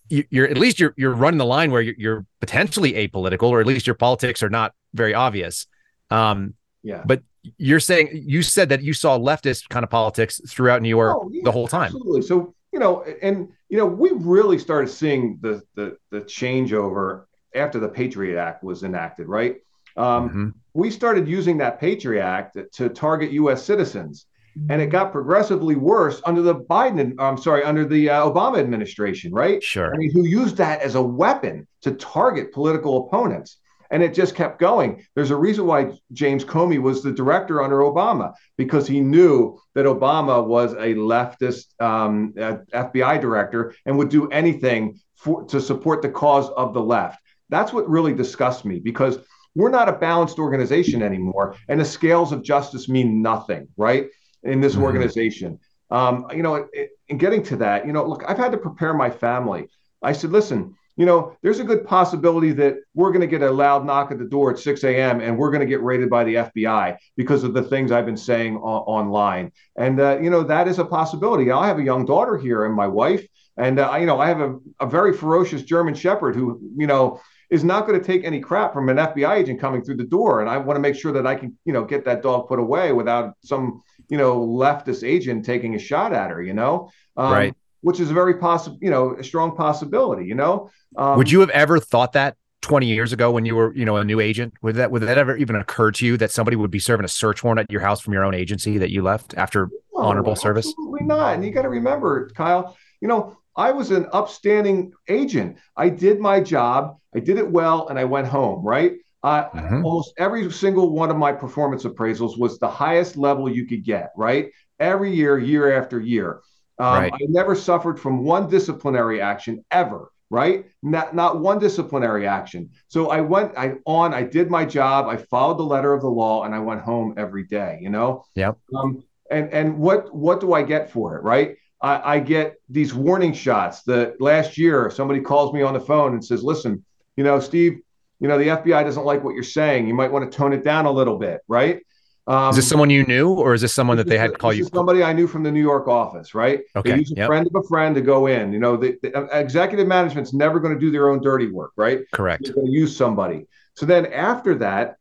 You, are at least you're you're running the line where you're, you're, potentially apolitical, or at least your politics are not very obvious. Um, yeah. But you're saying you said that you saw leftist kind of politics throughout New York oh, yeah, the whole time. Absolutely. So you know, and you know, we really started seeing the the the changeover after the Patriot Act was enacted, right? Um, mm-hmm. We started using that Patriot Act to target U.S. citizens, and it got progressively worse under the Biden. I'm sorry, under the uh, Obama administration, right? Sure. I mean, who used that as a weapon to target political opponents and it just kept going. There's a reason why James Comey was the director under Obama because he knew that Obama was a leftist um, FBI director and would do anything for, to support the cause of the left. That's what really disgusts me because we're not a balanced organization anymore, and the scales of justice mean nothing, right? In this mm-hmm. organization. Um, you know, in getting to that, you know, look, I've had to prepare my family. I said, listen, you know, there's a good possibility that we're going to get a loud knock at the door at 6 a.m. and we're going to get raided by the FBI because of the things I've been saying o- online. And, uh, you know, that is a possibility. I have a young daughter here and my wife. And, uh, you know, I have a, a very ferocious German Shepherd who, you know, is not going to take any crap from an FBI agent coming through the door. And I want to make sure that I can, you know, get that dog put away without some, you know, leftist agent taking a shot at her, you know? Um, right which is a very possible, you know, a strong possibility. You know, um, would you have ever thought that 20 years ago when you were, you know, a new agent? Would that would that ever even occur to you that somebody would be serving a search warrant at your house from your own agency that you left after no, honorable service? Absolutely not. And you got to remember, Kyle, you know, I was an upstanding agent. I did my job, I did it well, and I went home. Right. Uh, mm-hmm. Almost every single one of my performance appraisals was the highest level you could get. Right. Every year, year after year. Um, right. I never suffered from one disciplinary action ever, right? Not not one disciplinary action. So I went I on, I did my job, I followed the letter of the law, and I went home every day, you know? Yep. Um, and and what what do I get for it, right? I, I get these warning shots. The last year, somebody calls me on the phone and says, listen, you know, Steve, you know, the FBI doesn't like what you're saying. You might want to tone it down a little bit, right? Um, is this someone you knew, or is this someone that they had call you? Somebody I knew from the New York office, right? Okay. They use a yep. friend of a friend to go in. You know, the, the uh, executive management's never going to do their own dirty work, right? Correct. They're going to use somebody. So then after that,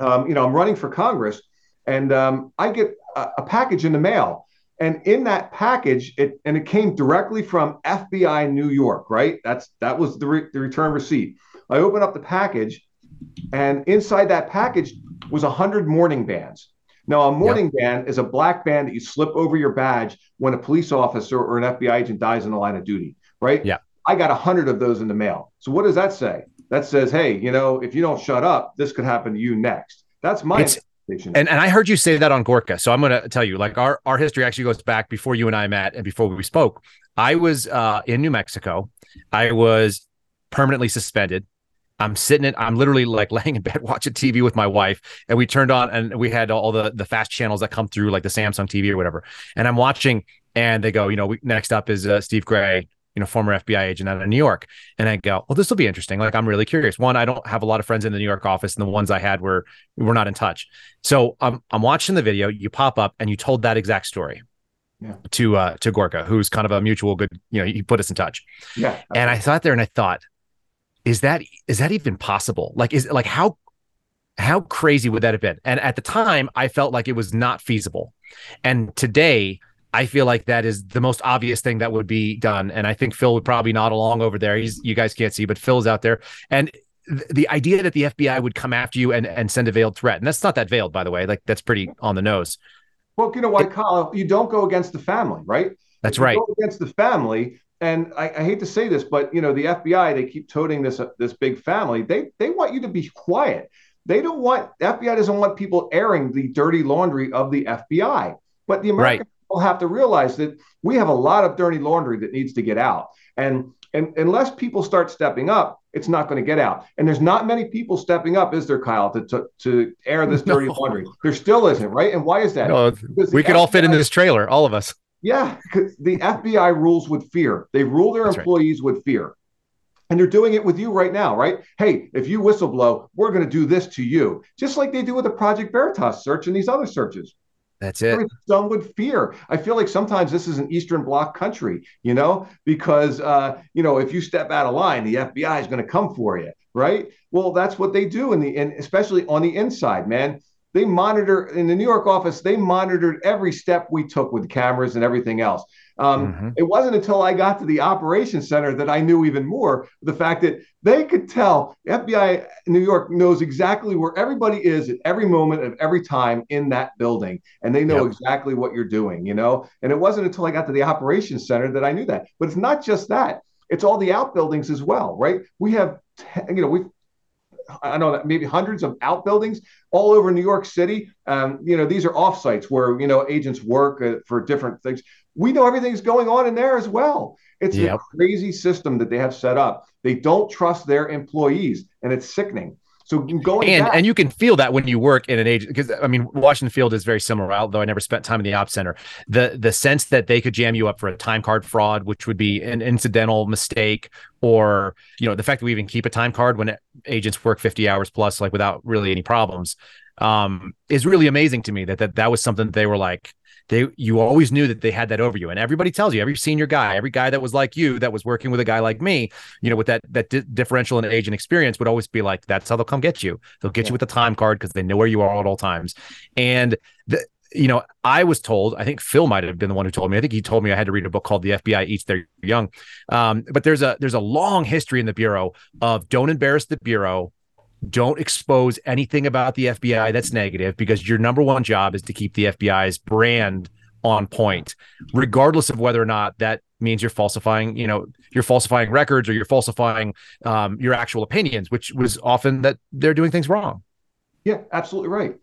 um, you know, I'm running for Congress, and um, I get a, a package in the mail. And in that package, it and it came directly from FBI New York, right? That's that was the, re, the return receipt. I open up the package, and inside that package was 100 mourning bands. Now, a mourning yep. band is a black band that you slip over your badge when a police officer or an FBI agent dies in the line of duty, right? Yeah. I got 100 of those in the mail. So, what does that say? That says, hey, you know, if you don't shut up, this could happen to you next. That's my it's, and, and I heard you say that on Gorka. So I'm going to tell you, like our, our history actually goes back before you and I met and before we spoke. I was uh, in New Mexico. I was permanently suspended I'm sitting in, I'm literally like laying in bed watching TV with my wife, and we turned on and we had all the the fast channels that come through, like the Samsung TV or whatever. And I'm watching, and they go, you know, we, next up is uh, Steve Gray, you know, former FBI agent out of New York. And I go, well, this will be interesting. Like, I'm really curious. One, I don't have a lot of friends in the New York office, and the ones I had were were not in touch. So um, I'm watching the video. You pop up, and you told that exact story. Yeah. To uh to Gorka, who's kind of a mutual good, you know, he put us in touch. Yeah. And I sat there and I thought, is that is that even possible? Like is like how how crazy would that have been? And at the time, I felt like it was not feasible. And today, I feel like that is the most obvious thing that would be done. And I think Phil would probably nod along over there. He's you guys can't see, but Phil's out there. And th- the idea that the FBI would come after you and, and send a veiled threat, and that's not that veiled, by the way. Like that's pretty on the nose. Well, you know why, Kyle? You don't go against the family, right? That's right. against the family, and I, I, hate to say this, but you know the FBI they keep toting this uh, this big family. They they want you to be quiet. They don't want FBI doesn't want people airing the dirty laundry of the FBI. But the American right. people have to realize that we have a lot of dirty laundry that needs to get out. And and unless people start stepping up, it's not going to get out. And there's not many people stepping up, is there, Kyle, to to, to air this dirty no. laundry? There still isn't, right? And why is that? No, we could FBI, all fit in this trailer, all of us. Yeah, because the FBI rules with fear. They rule their That's employees right. with fear. And they're doing it with you right now, right? Hey, if you whistleblow, we're going to do this to you, just like they do with the Project Veritas search and these other searches. That's it. It's done with fear. I feel like sometimes this is an Eastern Bloc country, you know, because uh, you know if you step out of line, the FBI is going to come for you, right? Well, that's what they do in the and especially on the inside, man they monitor in the New York office. They monitored every step we took with cameras and everything else. Um, mm-hmm. It wasn't until I got to the operations center that I knew even more the fact that they could tell FBI New York knows exactly where everybody is at every moment of every time in that building, and they know yep. exactly what you're doing. You know, and it wasn't until I got to the operations center that I knew that. But it's not just that; it's all the outbuildings as well, right? We have, you know, we I don't know, maybe hundreds of outbuildings all over New York City. Um, you know, these are offsites where, you know, agents work uh, for different things. We know everything's going on in there as well. It's yep. a crazy system that they have set up. They don't trust their employees, and it's sickening. So going and back, and you can feel that when you work in an agent because I mean Washington Field is very similar. Although I never spent time in the ops center, the the sense that they could jam you up for a time card fraud, which would be an incidental mistake, or you know the fact that we even keep a time card when agents work fifty hours plus, like without really any problems, um, is really amazing to me. That that that was something that they were like, they you always knew that they had that over you and everybody tells you every senior guy every guy that was like you that was working with a guy like me you know with that that di- differential in age and experience would always be like that's how they'll come get you they'll get yeah. you with the time card because they know where you are at all times and the you know, I was told, I think Phil might have been the one who told me. I think he told me I had to read a book called The FBI Eats Their Young. Um, but there's a there's a long history in the Bureau of don't embarrass the Bureau, don't expose anything about the FBI that's negative because your number one job is to keep the FBI's brand on point, regardless of whether or not that means you're falsifying, you know, you're falsifying records or you're falsifying um, your actual opinions, which was often that they're doing things wrong. Yeah, absolutely right.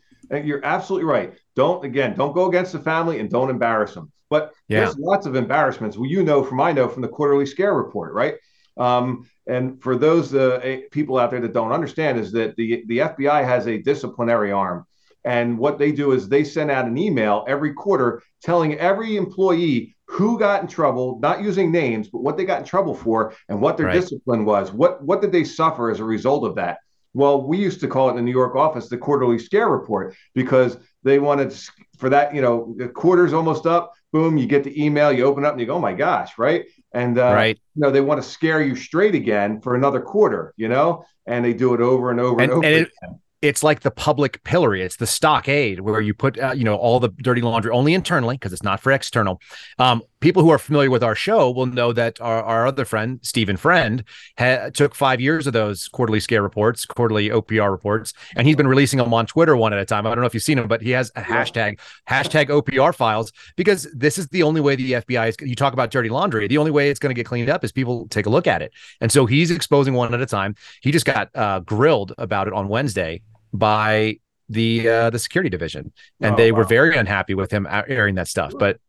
You're absolutely right. Don't again, don't go against the family and don't embarrass them. But yeah. there's lots of embarrassments. Well, you know from I know from the quarterly scare report, right? Um, and for those uh, people out there that don't understand, is that the the FBI has a disciplinary arm, and what they do is they send out an email every quarter telling every employee who got in trouble, not using names, but what they got in trouble for and what their right. discipline was. What what did they suffer as a result of that? Well, we used to call it in the New York office the quarterly scare report because they wanted for that, you know, the quarter's almost up. Boom, you get the email, you open up and you go, oh my gosh, right? And uh, right. you know, they want to scare you straight again for another quarter, you know, and they do it over and over and, and over. And it, again it's like the public pillory. It's the stockade where you put, uh, you know, all the dirty laundry only internally because it's not for external. Um, people who are familiar with our show will know that our, our other friend, Stephen Friend, ha- took five years of those quarterly scare reports, quarterly OPR reports, and he's been releasing them on Twitter one at a time. I don't know if you've seen him, but he has a hashtag, hashtag OPR files because this is the only way the FBI is. You talk about dirty laundry. The only way it's going to get cleaned up is people take a look at it. And so he's exposing one at a time. He just got uh, grilled about it on Wednesday by the uh, the security division, and oh, they wow. were very unhappy with him airing that stuff. But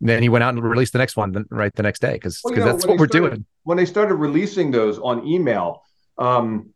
then he went out and released the next one right the next day because well, that's what we're started, doing. When they started releasing those on email, um,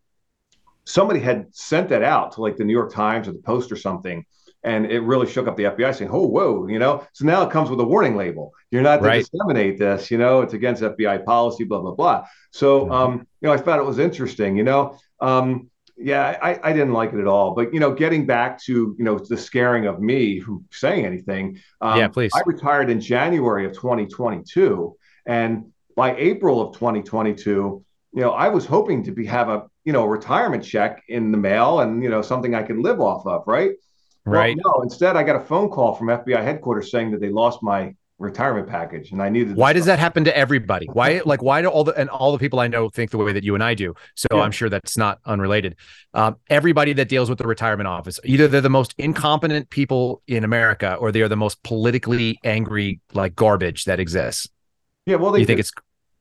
somebody had sent that out to like the New York Times or the Post or something, and it really shook up the FBI, saying, "Oh, whoa," you know. So now it comes with a warning label. You're not to right. disseminate this, you know. It's against FBI policy, blah blah blah. So, mm-hmm. um, you know, I found it was interesting, you know. Um, yeah, I, I didn't like it at all. But you know, getting back to you know the scaring of me from saying anything. Um, yeah, please. I retired in January of 2022, and by April of 2022, you know, I was hoping to be have a you know retirement check in the mail and you know something I can live off of, right? Right. Well, no, instead I got a phone call from FBI headquarters saying that they lost my retirement package and I needed Why does that happen to everybody? Why like why do all the and all the people I know think the way that you and I do? So yeah. I'm sure that's not unrelated. Um, everybody that deals with the retirement office, either they're the most incompetent people in America or they are the most politically angry like garbage that exists. Yeah, well, they you think it's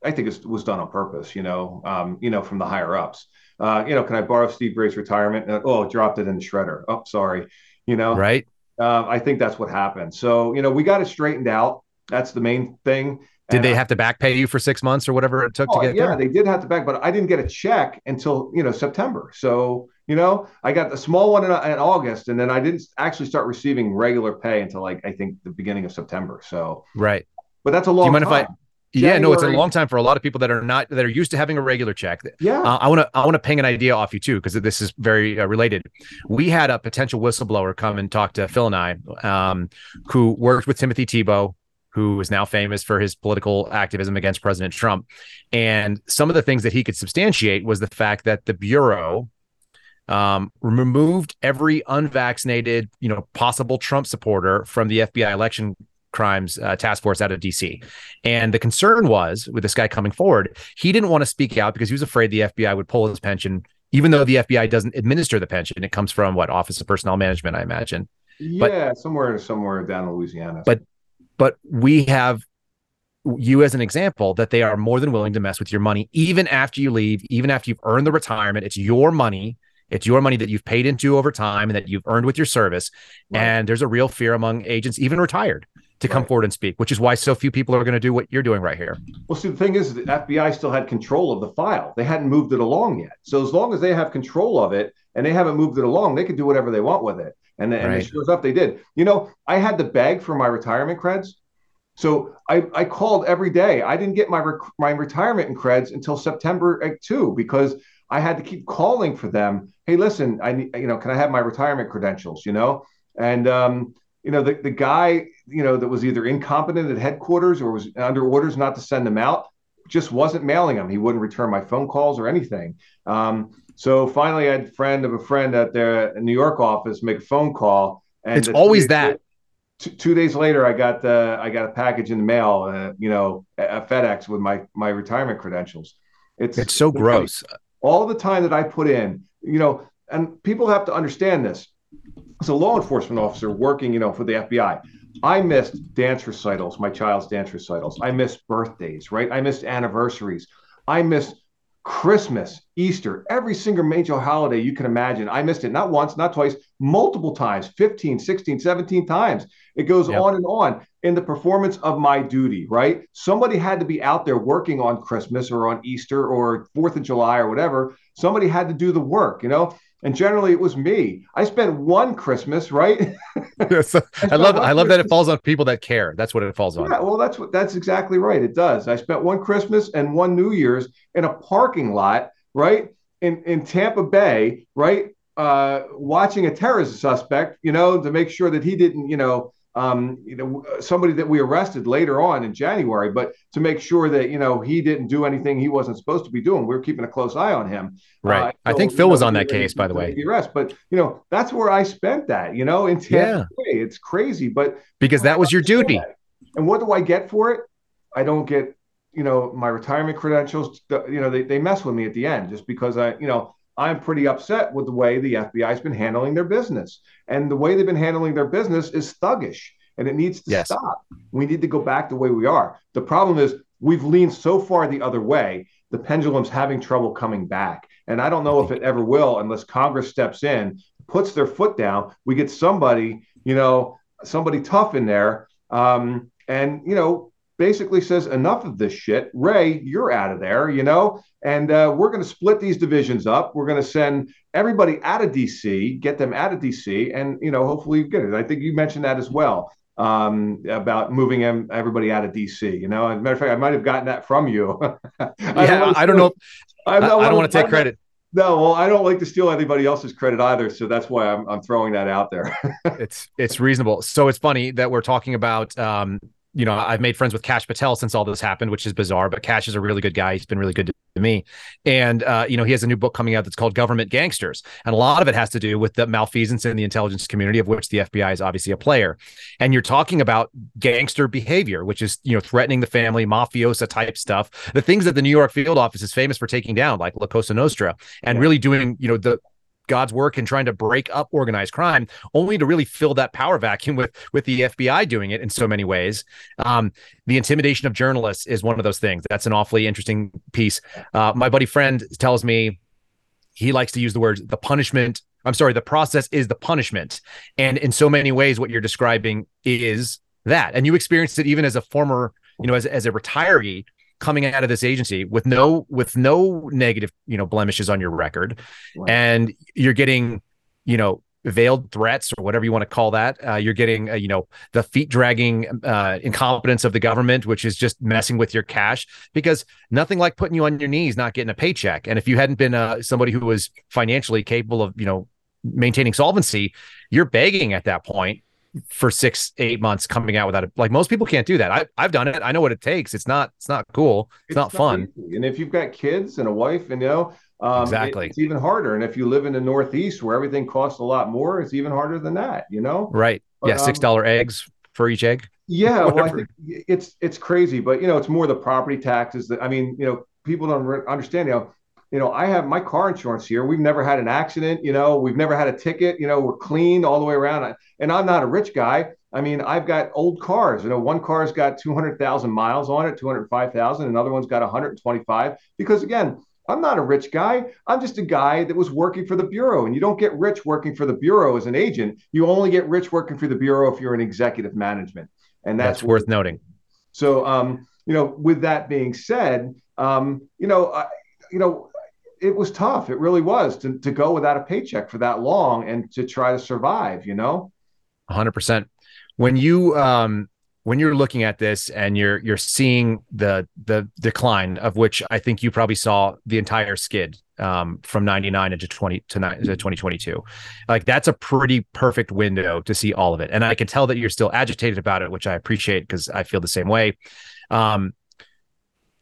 I think it was done on purpose, you know, um, you know, from the higher ups. Uh, you know, can I borrow Steve gray's retirement? Uh, oh, dropped it in the shredder. Oh, sorry. You know, right. Uh, I think that's what happened. So, you know, we got it straightened out. That's the main thing. Did and they have to back pay you for six months or whatever it took oh, to get yeah, there? they did have to back, but I didn't get a check until you know September. So you know, I got the small one in, in, August, and then I didn't actually start receiving regular pay until like I think the beginning of September. So right, but that's a long. Do you mind time. if I? January. Yeah, no, it's a long time for a lot of people that are not that are used to having a regular check. Yeah, uh, I want to I want to ping an idea off you too because this is very uh, related. We had a potential whistleblower come and talk to Phil and I, um, who worked with Timothy Thibault, who is now famous for his political activism against President Trump, and some of the things that he could substantiate was the fact that the bureau um, removed every unvaccinated, you know, possible Trump supporter from the FBI election crimes uh, task force out of DC. And the concern was with this guy coming forward, he didn't want to speak out because he was afraid the FBI would pull his pension, even though the FBI doesn't administer the pension. It comes from what Office of Personnel Management, I imagine. Yeah, but, somewhere somewhere down in Louisiana. But but we have you as an example that they are more than willing to mess with your money even after you leave, even after you've earned the retirement. It's your money. It's your money that you've paid into over time and that you've earned with your service. Right. And there's a real fear among agents, even retired, to come right. forward and speak, which is why so few people are going to do what you're doing right here. Well, see, the thing is, the FBI still had control of the file. They hadn't moved it along yet. So as long as they have control of it and they haven't moved it along, they can do whatever they want with it. And, and right. it shows up they did. You know, I had the bag for my retirement creds. So I, I called every day. I didn't get my rec- my retirement and creds until September 2 because I had to keep calling for them. Hey, listen, I need, you know, can I have my retirement credentials? You know, and um, you know, the, the guy, you know, that was either incompetent at headquarters or was under orders not to send them out, just wasn't mailing them. He wouldn't return my phone calls or anything. Um, so finally, I had a friend of a friend at their New York office make a phone call. And it's always that. Two, two, days later, I got the I got a package in the mail, uh, you know, a FedEx with my my retirement credentials. It's it's so gross. All the time that I put in, you know, and people have to understand this as a law enforcement officer working, you know, for the FBI, I missed dance recitals, my child's dance recitals. I missed birthdays, right? I missed anniversaries. I missed Christmas, Easter, every single major holiday you can imagine. I missed it not once, not twice, multiple times 15, 16, 17 times. It goes yep. on and on in the performance of my duty, right? Somebody had to be out there working on Christmas or on Easter or 4th of July or whatever. Somebody had to do the work, you know? And generally it was me. I spent one Christmas, right? yes, I, love I love that it falls on people that care. That's what it falls on. Yeah, well, that's what that's exactly right. It does. I spent one Christmas and one New Year's in a parking lot, right in in Tampa Bay, right, uh, watching a terrorist suspect, you know, to make sure that he didn't, you know, um, you know, somebody that we arrested later on in January, but to make sure that you know he didn't do anything he wasn't supposed to be doing. We are keeping a close eye on him. Right. Uh, I think Phil know, was on that case, by the way. Arrest, but you know that's where I spent that. You know, in Tampa yeah. It's crazy, but because that was your duty. That. And what do I get for it? I don't get you know my retirement credentials. You know, they they mess with me at the end just because I you know I'm pretty upset with the way the FBI has been handling their business. And the way they've been handling their business is thuggish and it needs to yes. stop. We need to go back the way we are. The problem is we've leaned so far the other way, the pendulum's having trouble coming back. And I don't know if it ever will unless Congress steps in, puts their foot down. We get somebody, you know, somebody tough in there. Um, and, you know, basically says enough of this shit. Wray, you're out of there, you know, and uh, we're going to split these divisions up. We're going to send everybody out of DC, get them out of DC, and you know, hopefully you get it. I think you mentioned that as well um, about moving everybody out of DC. You know, as a matter of fact, I might have gotten that from you. I yeah, don't I don't know. I, don't, I don't want to take credit. No, well, I don't like to steal anybody else's credit either, so that's why I'm, I'm throwing that out there. it's it's reasonable. So it's funny that we're talking about um, you know, I've made friends with Kash Patel since all this happened, which is bizarre, but Kash is a really good guy. He's been really good to me. And, uh, you know, he has a new book coming out that's called Government Gangsters. And a lot of it has to do with the malfeasance in the intelligence community, of which the FBI is obviously a player. And you're talking about gangster behavior, which is, you know, threatening the family, mafiosa type stuff, the things that the New York field office is famous for taking down, like La Cosa Nostra, and really doing, you know, the God's work in trying to break up organized crime, only to really fill that power vacuum with with the FBI doing it in so many ways. Um, the intimidation of journalists is one of those things. That's an awfully interesting piece. Uh, my buddy friend tells me he likes to use the words the punishment. I'm sorry, the process is the punishment, and in so many ways, what you're describing is that. And you experienced it even as a former, you know, as as a retiree coming out of this agency with no with no negative you know blemishes on your record. Right. and you're getting you know veiled threats or whatever you want to call that. Uh, you're getting uh, you know the feet dragging uh, incompetence of the government which is just messing with your cash because nothing like putting you on your knees not getting a paycheck. And if you hadn't been uh, somebody who was financially capable of you know maintaining solvency you're begging at that point for six eight months coming out without it like most people can't do that I, i've done it i know what it takes it's not it's not cool it's, it's not, not, fun easy. and if you've got kids and a wife and you know um, exactly it, it's even harder and if you live in the northeast where everything costs a lot more it's even harder than that you know right but, yeah six dollar um, eggs for each egg yeah well, I think it's it's crazy but you know it's more the property taxes that i mean you know people don't understand you know you know, I have my car insurance here. We've never had an accident. You know, we've never had a ticket. You know, we're clean all the way around. And I'm not a rich guy. I mean, I've got old cars. You know, one car's got 200,000 miles on it, 205,000. Another one's got 125. Because again, I'm not a rich guy. I'm just a guy that was working for the bureau. And you don't get rich working for the bureau as an agent. You only get rich working for the bureau if you're in executive management. And that's, that's worth noting. So, um, you know, with that being said, um, you know, I, you know, it was tough. It really was to, to go without a paycheck for that long and to try to survive, you know? Hundred percent. When you, um, when you're looking at this and you're you're seeing the the decline of which I think you probably saw the entire skid um, from 99 into 20 to, nine, to 2022 like that's a pretty perfect window to see all of it and I can tell that you're still agitated about it which I appreciate because I feel the same way um,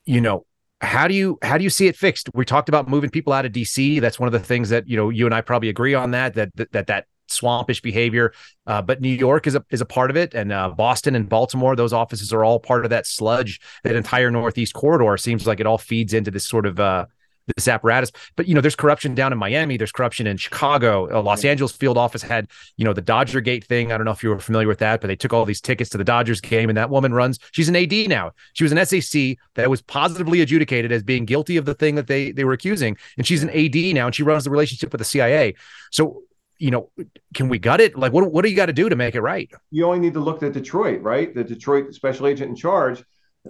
you know how do you how do you see it fixed? We talked about moving people out of DC. That's one of the things that you know you and I probably agree on that that that that, that swampish behavior. Uh, but New York is a is a part of it, and uh, Boston and Baltimore, those offices are all part of that sludge. That entire Northeast corridor seems like it all feeds into this sort of uh, this apparatus. But you know, there's corruption down in Miami. There's corruption in Chicago. Uh, Los Angeles field office had you know the Dodger Gate thing. I don't know if you were familiar with that, but they took all these tickets to the Dodgers game, and that woman runs. She's an AD now. She was an SAC that was positively adjudicated as being guilty of the thing that they they were accusing, and she's an AD now, and she runs the relationship with the CIA. So you know, can we gut it? Like, what what do you got to do to make it right? You only need to look at Detroit, right? The Detroit special agent in charge,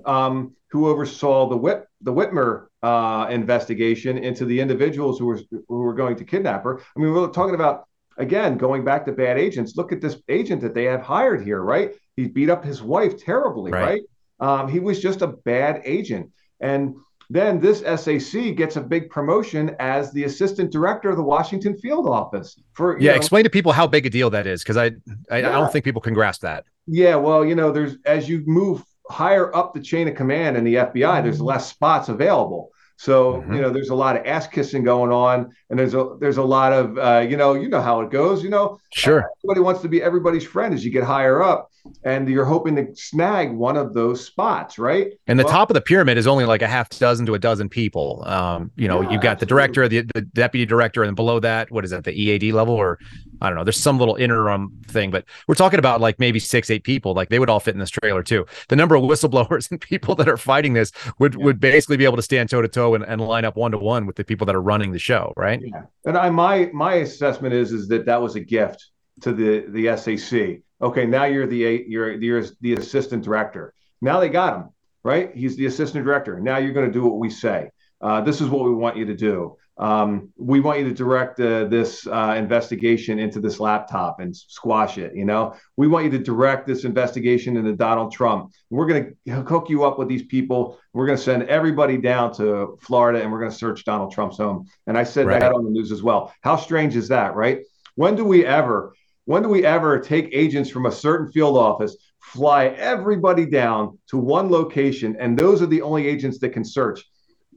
um, who oversaw the Whit the Whitmer uh, investigation into the individuals who were who were going to kidnap her. I mean, we're talking about again going back to bad agents. Look at this agent that they have hired here, right? He beat up his wife terribly, right? right? Um, he was just a bad agent, and then this SAC gets a big promotion as the assistant director of the Washington field office. For yeah, know, explain to people how big a deal that is because I I, yeah. I don't think people can grasp that. Yeah, well, you know, there's as you move higher up the chain of command in the FBI, there's mm-hmm. less spots available. So mm-hmm. you know, there's a lot of ass kissing going on, and there's a there's a lot of uh, you know you know how it goes. You know, sure. Everybody wants to be everybody's friend as you get higher up and you're hoping to snag one of those spots, right? And the well, top of the pyramid is only like a half dozen to a dozen people. Um, you know, yeah, you've got absolutely. the director, the, the deputy director, and below that, what is that, the EAD level, or I don't know. There's some little interim thing, but we're talking about like maybe six, eight people. Like they would all fit in this trailer too. The number of whistleblowers and people that are fighting this would yeah. would basically be able to stand toe to toe and line up one to one with the people that are running the show, right? Yeah. And I my my assessment is is that that was a gift to the the SAC Okay, now you're the you're you're the assistant director. Now they got him right. He's the assistant director. Now you're going to do what we say. Uh, this is what we want you to do. Um, we want you to direct uh, this uh, investigation into this laptop and squash it. You know, we want you to direct this investigation into Donald Trump. We're going to hook you up with these people. We're going to send everybody down to Florida and we're going to search Donald Trump's home. And I said right. that on the news as well. How strange is that, right? When do we ever when do we ever take agents from a certain field office, fly everybody down to one location, and those are the only agents that can search?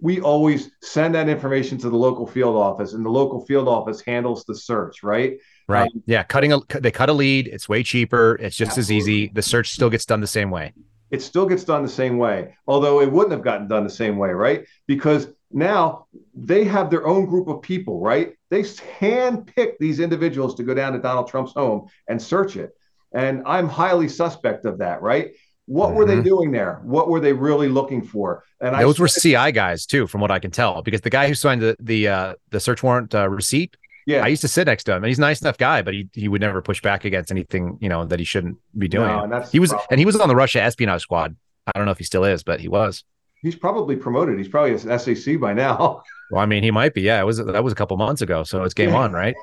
We always send that information to the local field office, and the local field office handles the search, right? Right. Um, yeah. Cutting a they cut a lead. It's way cheaper. It's just absolutely. as easy. The search still gets done the same way. It still gets done the same way, although it wouldn't have gotten done the same way, right? Because now they have their own group of people, right? They hand pick these individuals to go down to Donald Trump's home and search it. And I'm highly suspect of that, right? What mm-hmm. were they mm-hmm. doing there? What were they really looking for? And those I, were CI guys too, from what I can tell, because the guy who signed the the uh, the search warrant uh, receipt, yeah, I used to sit next to him, and he's a nice enough guy, but he he would never push back against anything you know that he shouldn't be doing. No, he was, and he was on the Russia espionage squad. I don't know if he still is, but he was he's probably promoted. He's probably an SAC by now. Well, I mean, he might be. Yeah, it was that was a couple months ago, so it's game yeah. on, right?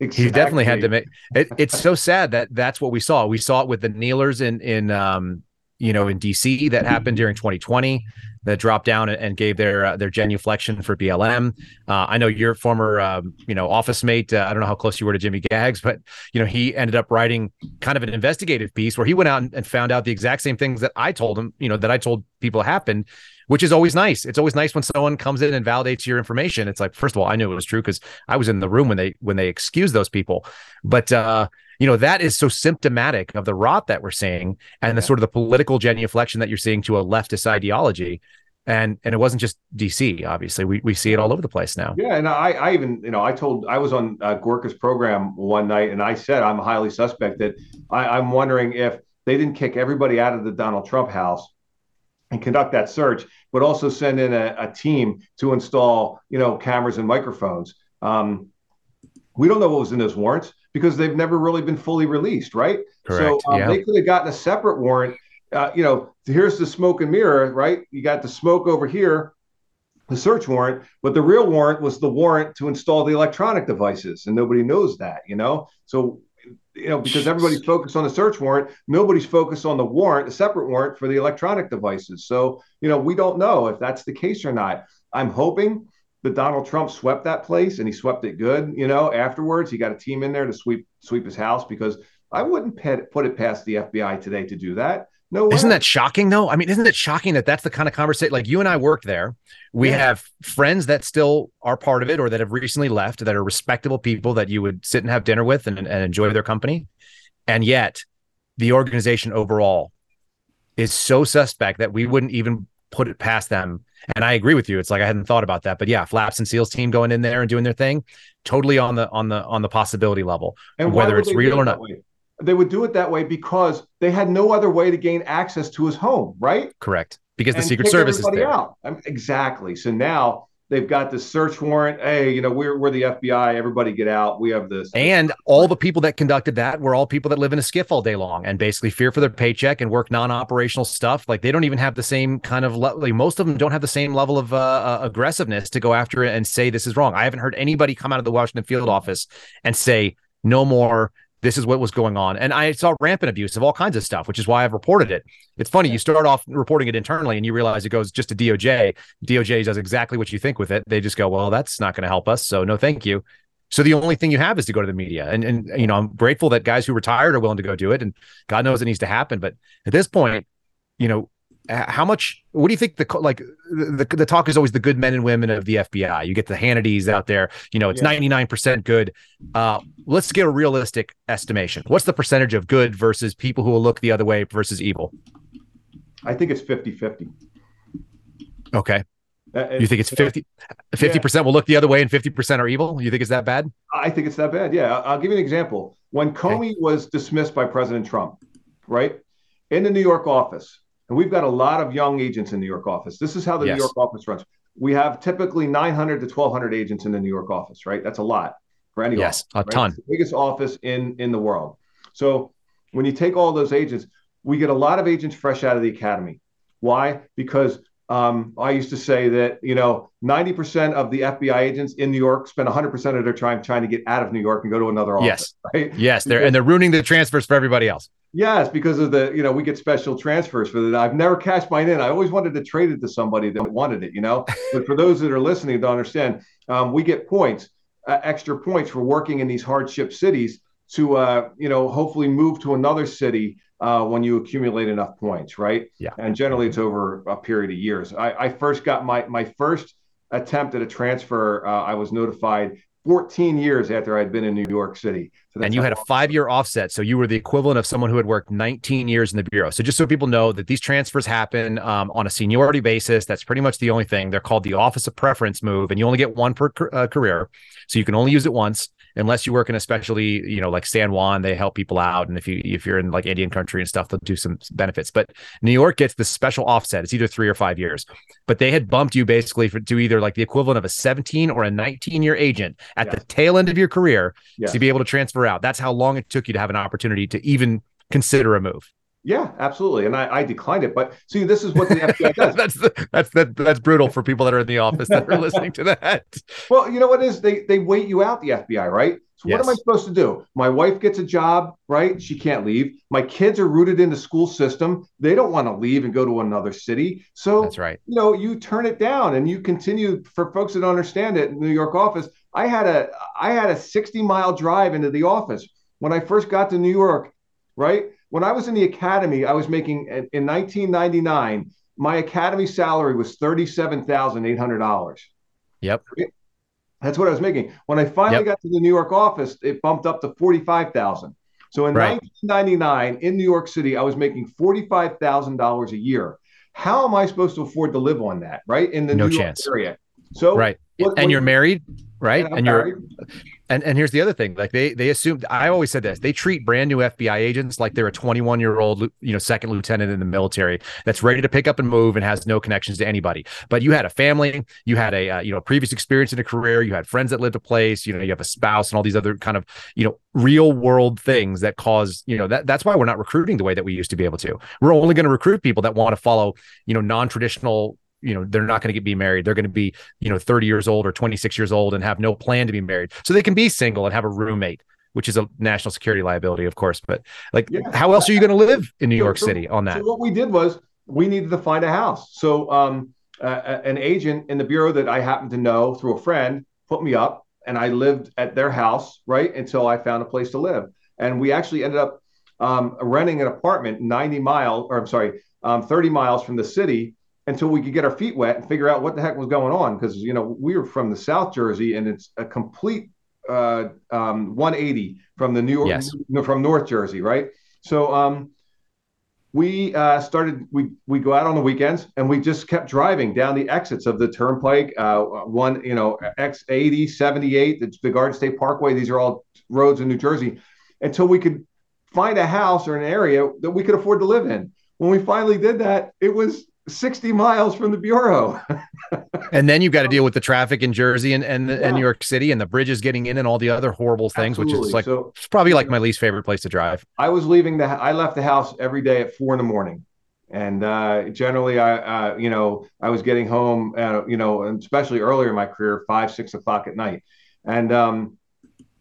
Exactly. He definitely had to make it. It's so sad that that's what we saw. We saw it with the kneelers in in um you know in DC that happened during 2020 that dropped down and gave their uh, their genuflection for BLM. Uh, I know your former um, you know office mate. Uh, I don't know how close you were to Jimmy Gags, but you know he ended up writing kind of an investigative piece where he went out and found out the exact same things that I told him. You know that I told people happened which is always nice. It's always nice when someone comes in and validates your information. It's like, first of all, I knew it was true because I was in the room when they when they excused those people. But uh, you know, that is so symptomatic of the rot that we're seeing and the sort of the political genuflection that you're seeing to a leftist ideology. And and it wasn't just DC. Obviously, we, we see it all over the place now. Yeah, and I I even you know I told I was on uh, Gorka's program one night, and I said I'm highly suspect that I, I'm wondering if they didn't kick everybody out of the Donald Trump house and conduct that search, but also send in a, a team to install, you know, cameras and microphones. Um, we don't know what was in those warrants because they've never really been fully released, right? Correct. So um, yeah. they could have gotten a separate warrant. Uh, you know, here's the smoke and mirror, right? You got the smoke over here, the search warrant, but the real warrant was the warrant to install the electronic devices, and nobody knows that, you know. So you know, because everybody's focused on the search warrant, nobody's focused on the warrant, a separate warrant for the electronic devices. So, you know, we don't know if that's the case or not. I'm hoping that Donald Trump swept that place and he swept it good. You know, afterwards he got a team in there to sweep sweep his house because I wouldn't put it past the FBI today to do that. No, way. isn't that shocking though? I mean, isn't it shocking that that's the kind of conversation? Like you and I worked there. We yeah. have friends that still are part of it or that have recently left that are respectable people that you would sit and have dinner with and, and enjoy their company. And yet, the organization overall is so suspect that we wouldn't even put it past them. And I agree with you. It's like I hadn't thought about that, but yeah, Flaps and Seals team going in there and doing their thing, totally on the on the on the possibility level, and whether it's real or not. Way? They would do it that way because they had no other way to gain access to his home, right? Correct. Because and the Secret Service is there. Out. exactly. So now they've got the search warrant. Hey, you know, we're we're the FBI. Everybody get out. We have this. And all the people that conducted that were all people that live in a SCIF all day long and basically fear for their paycheck and work non-operational stuff. Like they don't even have the same kind of le- like most of them don't have the same level of uh, uh, aggressiveness to go after it and say this is wrong. I haven't heard anybody come out of the Washington field office and say no more this is what was going on. And I saw rampant abuse of all kinds of stuff, which is why I've reported it. It's funny, you start off reporting it internally and you realize it goes just to DOJ. DOJ does exactly what you think with it. They just go, well, that's not going to help us. So no, thank you. So the only thing you have is to go to the media. And and you know, I'm grateful that guys who retired are willing to go do it. And God knows it needs to happen. But at this point, you know, how much what do you think the like the, the talk is always the good men and women of the FBI you get the Hannitys out there you know it's yeah. 99% good. Uh let's get a realistic estimation. What's the percentage of good versus people who will look the other way versus evil? I think it's 50-50 okay. Uh, you think it's 50 50% yeah. will look the other way and 50% are evil? You think it's that bad? I think it's that bad yeah. I'll give you an example. When Comey okay. was dismissed by President Trump right? In the New York office and we've got a lot of young agents in New York office. This is how the yes. New York office runs. We have typically 900 to 1200 agents in the New York office, right? That's a lot for any yes, office, a right? ton. the biggest office in in the world. So when you take all those agents, we get a lot of agents fresh out of the academy. Why? Because um, I used to say that you know 90% of the FBI agents in New York spend 100% of their time trying to get out of New York and go to another office. Yes, right? yes, they're and they're ruining the transfers for everybody else. Yes, because of the, you know, we get special transfers for that. I've never cashed mine in. I always wanted to trade it to somebody that wanted it, you know. but for those that are listening to understand, um, we get points, uh, extra points for working in these hardship cities to, uh, you know, hopefully move to another city uh, when you accumulate enough points, right? Yeah. And generally, it's over a period of years. I, I first got my my first attempt at a transfer. Uh, I was notified 14 years after I'd been in New York City. So and you had a five year offset. So you were the equivalent of someone who had worked 19 years in the Bureau. So just so people know that these transfers happen um, on a seniority basis, that's pretty much the only thing. They're called the Office of Preference move, and you only get one per uh, career. So you can only use it once unless you work in a specialty, you know, like San Juan, they help people out. And if you if you're in like Indian country and stuff, they'll do some benefits. But New York gets the special offset. It's either three or five years. But they had bumped you basically for, to either like the equivalent of a 17 or a 19 year agent at yes. the tail end of your career yes. to be able to transfer out. That's how long it took you to have an opportunity to even consider a move. Yeah, absolutely. And I, I, declined it. But see, this is what the FBI does. that's the, that's that, that's brutal for people that are in the office that are listening to that. Well, you know what is they they wait you out the FBI, right? So yes. what am I supposed to do? My wife gets a job, right? She can't leave. My kids are rooted in the school system. They don't want to leave and go to another city. So that's right. You know, you turn it down and you continue for folks that don't understand it, New York office. I had a I had a 60 mile drive into the office when I first got to New York, right? When I was in the academy, I was making in 1999, my academy salary was $37,800. Yep. That's what I was making. When I finally yep. got to the New York office, it bumped up to 45,000. So in right. 1999 in New York City, I was making $45,000 a year. How am I supposed to afford to live on that, right? In the no New chance. York area. So Right. What, and what, you're married, right? And, and you're and and here's the other thing like they they assume i always said this they treat brand new fbi agents like they're a 21 year old you know second lieutenant in the military that's ready to pick up and move and has no connections to anybody. But you had a family you had a uh, you know previous experience in a career you had friends that lived a place you know you have a spouse and all these other kind of you know real world things that cause you know that that's why we're not recruiting the way that we used to be able to. We're only going to recruit people that want to follow you know non-traditional you know they're not going to get be married. They're going to be you know 30 years old or 26 years old and have no plan to be married. So they can be single and have a roommate which is a national security liability of course but like yeah. how else are you going to live in new york so, city on that? so what we did was we needed to find a house. So um, uh, an agent in the bureau that i happened to know through a friend put me up and i lived at their house right until i found a place to live. And we actually ended up um, renting an apartment 90 miles or i'm sorry um, 30 miles from the city until we could get our feet wet and figure out what the heck was going on because you know we were from the South Jersey and it's a complete uh, um, 180 from the New York yes. from North Jersey, right? So um, we uh, started we we go out on the weekends and we just kept driving down the exits of the turnpike uh, one you know x80 78 the, the garden state parkway these are all roads in new jersey until we could find a house or an area that we could afford to live in when we finally did that it was 60 miles from the bureau. and then you've got to deal with the traffic in Jersey and, and, yeah. and New York City and the bridges getting in and all the other horrible things, Absolutely. which is like so, it's probably like my least favorite place to drive. I was leaving the I left the house every day at four in the morning. And uh, generally, I, uh, you know, I was getting home, uh, you know, especially earlier in my career, five, six o'clock at night. And um,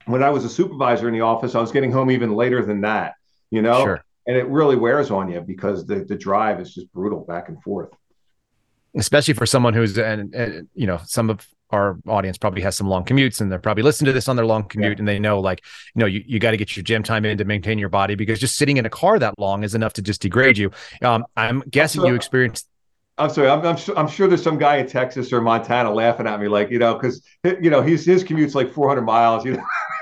when I was a supervisor in the office, I was getting home even later than that, you know. Sure and it really wears on you because the the drive is just brutal back and forth especially for someone who's and, and you know some of our audience probably has some long commutes and they're probably listening to this on their long commute yeah. and they know like you know you, you got to get your gym time in to maintain your body because just sitting in a car that long is enough to just degrade you um, i'm guessing you experienced I'm sorry. I'm, I'm, I'm, sure there's some guy in Texas or Montana laughing at me, like you know, because you know his his commute's like 400 miles. You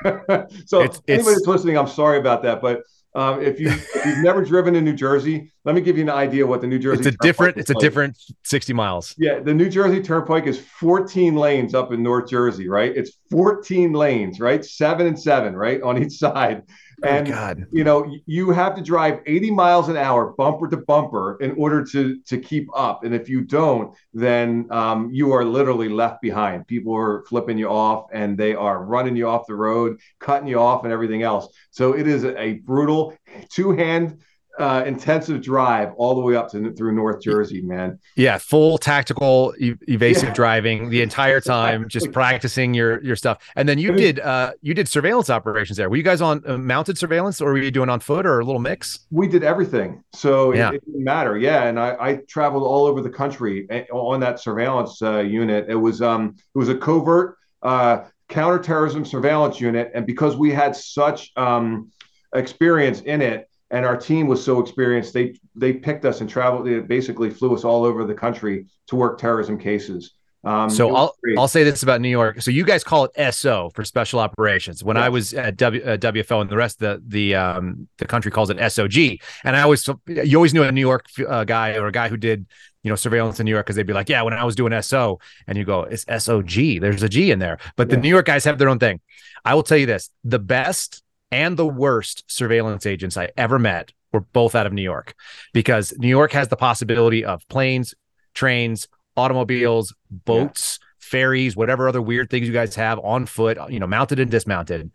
know, so it's, anybody that's listening, I'm sorry about that, but um, if you if you've never driven in New Jersey, let me give you an idea what the New Jersey. It's a Turnpike different. It's like. a different sixty miles. Yeah, the New Jersey Turnpike is fourteen lanes up in North Jersey, right? It's fourteen lanes, right? Seven and seven, right, on each side. Oh, and God. you know you have to drive 80 miles an hour bumper to bumper in order to to keep up. And if you don't then um, you are literally left behind. People are flipping you off and they are running you off the road cutting you off and everything else. So it is a brutal two hand uh, intensive drive all the way up to through North Jersey, man. Yeah, full tactical e- evasive yeah. driving the entire time, just practicing your your stuff. And then you did uh, you did surveillance operations there. Were you guys on uh, mounted surveillance, or were you doing on foot, or a little mix? We did everything, so yeah. it, it didn't matter. Yeah, and I, I, traveled all over the country eh, on that surveillance uh, unit. It was um it was a covert uh, counterterrorism surveillance unit, and because we had such um experience in it and our team was so experienced they they picked us and traveled they basically flew us all over the country to work terrorism cases um, so I'll great. I'll say this about New York. So you guys call it SO for special operations. When I was at w, uh, WFO and the rest of the the um, the country calls it SOG. And I always you always knew a New York uh, guy or a guy who did you know surveillance in New York because they'd be like, yeah, when I was doing SO, and you go, it's SOG. There's a G in there. But yeah. the New York guys have their own thing. I will tell you this: the best and the worst surveillance agents I ever met were both out of New York because New York has the possibility of planes, trains, automobiles, boats, yeah. ferries, whatever other weird things you guys have on foot, you know, mounted and dismounted.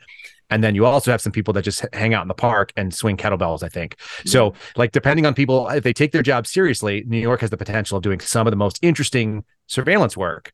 And then you also have some people that just hang out in the park and swing kettlebells, I think. Mm-hmm. So, like, depending on people, if they take their job seriously, New York has the potential of doing some of the most interesting surveillance work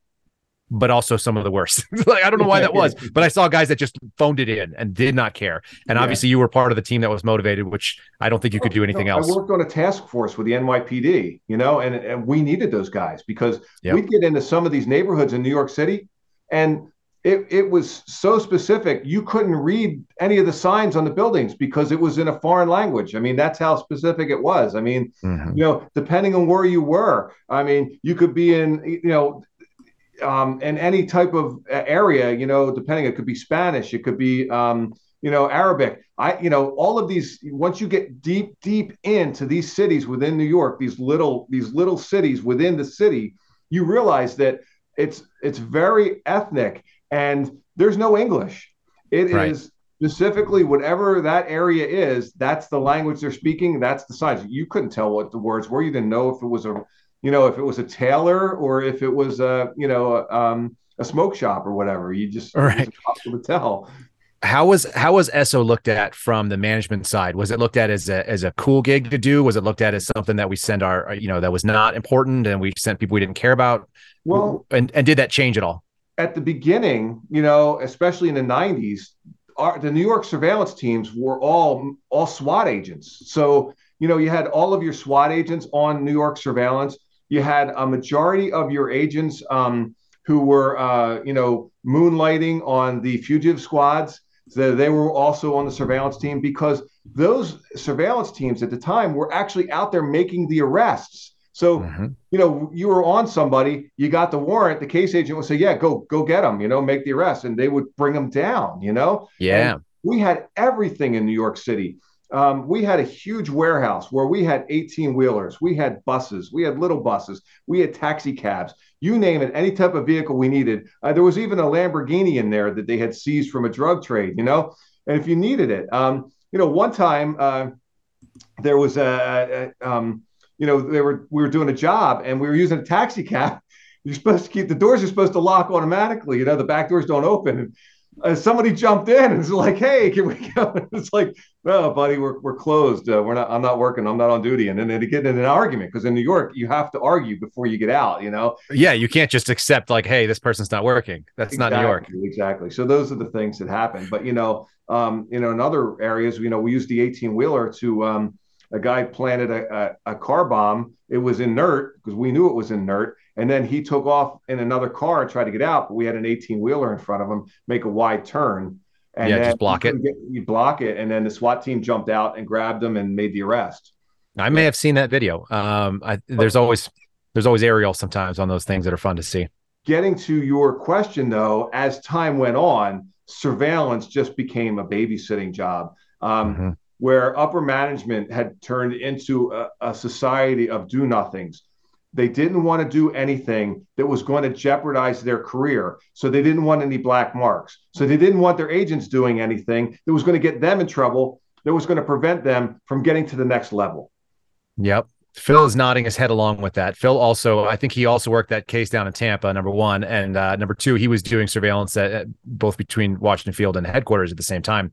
but also some of the worst. like I don't know why that was, but I saw guys that just phoned it in and did not care. And yeah. obviously, you were part of the team that was motivated, which I don't think you could do anything else. I worked on a task force with the NYPD, you know, and, and we needed those guys because yep. we'd get into some of these neighborhoods in New York City, and it, it was so specific you couldn't read any of the signs on the buildings because it was in a foreign language i mean that's how specific it was i mean mm-hmm. you know depending on where you were i mean you could be in you know um, in any type of uh, area, you know, depending, it could be Spanish, it could be, um, you know, Arabic. I, you know, all of these. Once you get deep, deep into these cities within New York, these little, these little cities within the city, you realize that it's it's very ethnic, and there's no English. It right. is specifically whatever that area is. That's the language they're speaking. That's the signs. You couldn't tell what the words were. You didn't know if it was a you know, if it was a tailor or if it was a, you know, um, a smoke shop or whatever. You just, right. to tell. How was how was ESO looked at from the management side? Was it looked at as a as a cool gig to do? Was it looked at as something that we send our you know that was not important and we sent people we didn't care about? Well, and and did that change at all? At the beginning, you know, especially in the '90s, our, the New York surveillance teams were all all SWAT agents. So you know, you had all of your SWAT agents on New York surveillance you had a majority of your agents um, who were, uh, you know, moonlighting on the fugitive squads. So they were also on the surveillance team because those surveillance teams at the time were actually out there making the arrests. So, mm-hmm. you know, you were on somebody, you got the warrant, the case agent would say, Yeah, go, go get them, you know, make the arrest. And they would bring them down, you know? Yeah. And we had everything in New York City um, we had a huge warehouse where we had 18 wheelers, we had buses, we had little buses, we had taxi cabs, you name it, any type of vehicle we needed. Uh, there was even a Lamborghini in there that they had seized from a drug trade, you know, and if you needed it, um, you know, one time uh, there was a, a um, you know, they were we were doing a job and we were using a taxi cab. You're supposed to keep the doors are supposed to lock automatically. You know, the back doors don't open uh, somebody jumped in and was like, "Hey, can we go?" It's like, "No, buddy, we're we're closed. Uh, we're not. I'm not working. I'm not on duty." And then they get in an argument because in New York, you have to argue before you get out. You know? Yeah, you can't just accept like, "Hey, this person's not working." That's exactly, not New York. Exactly. So those are the things that happen. But you know, um, you know, in other areas, you know, we use the 18 wheeler to. Um, a guy planted a, a, a car bomb. It was inert because we knew it was inert and then he took off in another car and tried to get out, but we had an 18 wheeler in front of him make a wide turn. And yeah, just block it. Get, you block it. And then the SWAT team jumped out and grabbed him and made the arrest. I may have seen that video. Um, I, there's always there's always aerial sometimes on those things that are fun to see. Getting to your question though, as time went on, surveillance just became a babysitting job. Um, mm-hmm. Where upper management had turned into a, a society of do nothings they didn't want to do anything that was going to jeopardize their career. So they didn't want any black marks. So they didn't want their agents doing anything that was going to get them in trouble, that was going to prevent them from getting to the next level. Yep. Phil is nodding his head along with that. Phil also, I think he also worked that case down in Tampa, number one. And uh, number two, he was doing surveillance at, at, both between Washington Field and headquarters at the same time.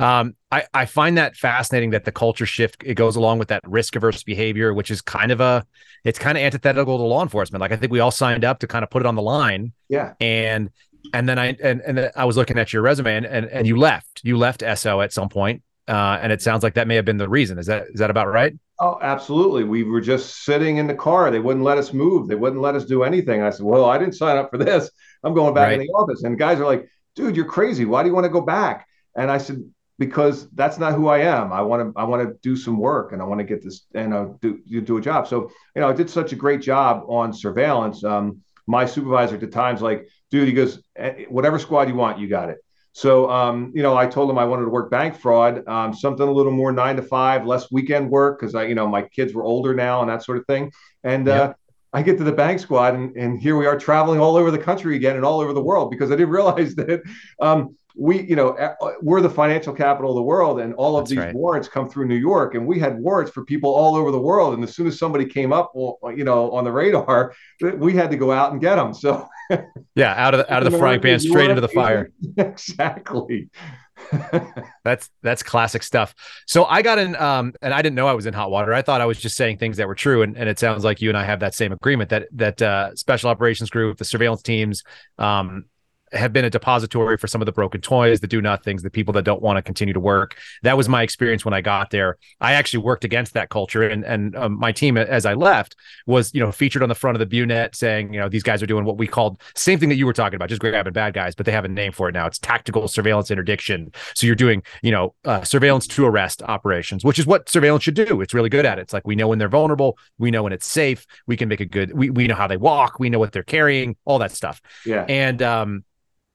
Um, I, I find that fascinating that the culture shift, it goes along with that risk averse behavior, which is kind of a, it's kind of antithetical to law enforcement. Like I think we all signed up to kind of put it on the line. Yeah. And, and then I, and, and I was looking at your resume and, and, and you left, you left SO at some point. Uh, and it sounds like that may have been the reason. Is that, is that about right? Oh, absolutely. We were just sitting in the car. They wouldn't let us move. They wouldn't let us do anything. I said, "Well, I didn't sign up for this. I'm going back right. in the office." And guys are like, "Dude, you're crazy. Why do you want to go back?" And I said, "Because that's not who I am. I want to. I want to do some work, and I want to get this, and uh, do do a job." So, you know, I did such a great job on surveillance. Um, my supervisor at the time's like, "Dude," he goes, eh, "Whatever squad you want, you got it." So, um, you know, I told him I wanted to work bank fraud, um, something a little more nine to five, less weekend work because I, you know, my kids were older now and that sort of thing. And uh, I get to the bank squad, and, and here we are traveling all over the country again and all over the world because I didn't realize that um, we, you know, we're the financial capital of the world, and all of That's these right. warrants come through New York, and we had warrants for people all over the world. And as soon as somebody came up, you know, on the radar, we had to go out and get them. So, yeah, out of the, out of the frying pan, straight into the fire. exactly. that's that's classic stuff. So I got in, um, and I didn't know I was in hot water. I thought I was just saying things that were true, and, and it sounds like you and I have that same agreement that that uh, special operations group, the surveillance teams, um, have been a depository for some of the broken toys, the do nothings, the people that don't want to continue to work. That was my experience when I got there. I actually worked against that culture, and and um, my team, as I left, was you know featured on the front of the BuNet saying you know these guys are doing what we called same thing that you were talking about, just grabbing bad guys, but they have a name for it now. It's tactical surveillance interdiction. So you're doing you know uh, surveillance to arrest operations, which is what surveillance should do. It's really good at it. It's like we know when they're vulnerable, we know when it's safe, we can make a good. We we know how they walk, we know what they're carrying, all that stuff. Yeah, and um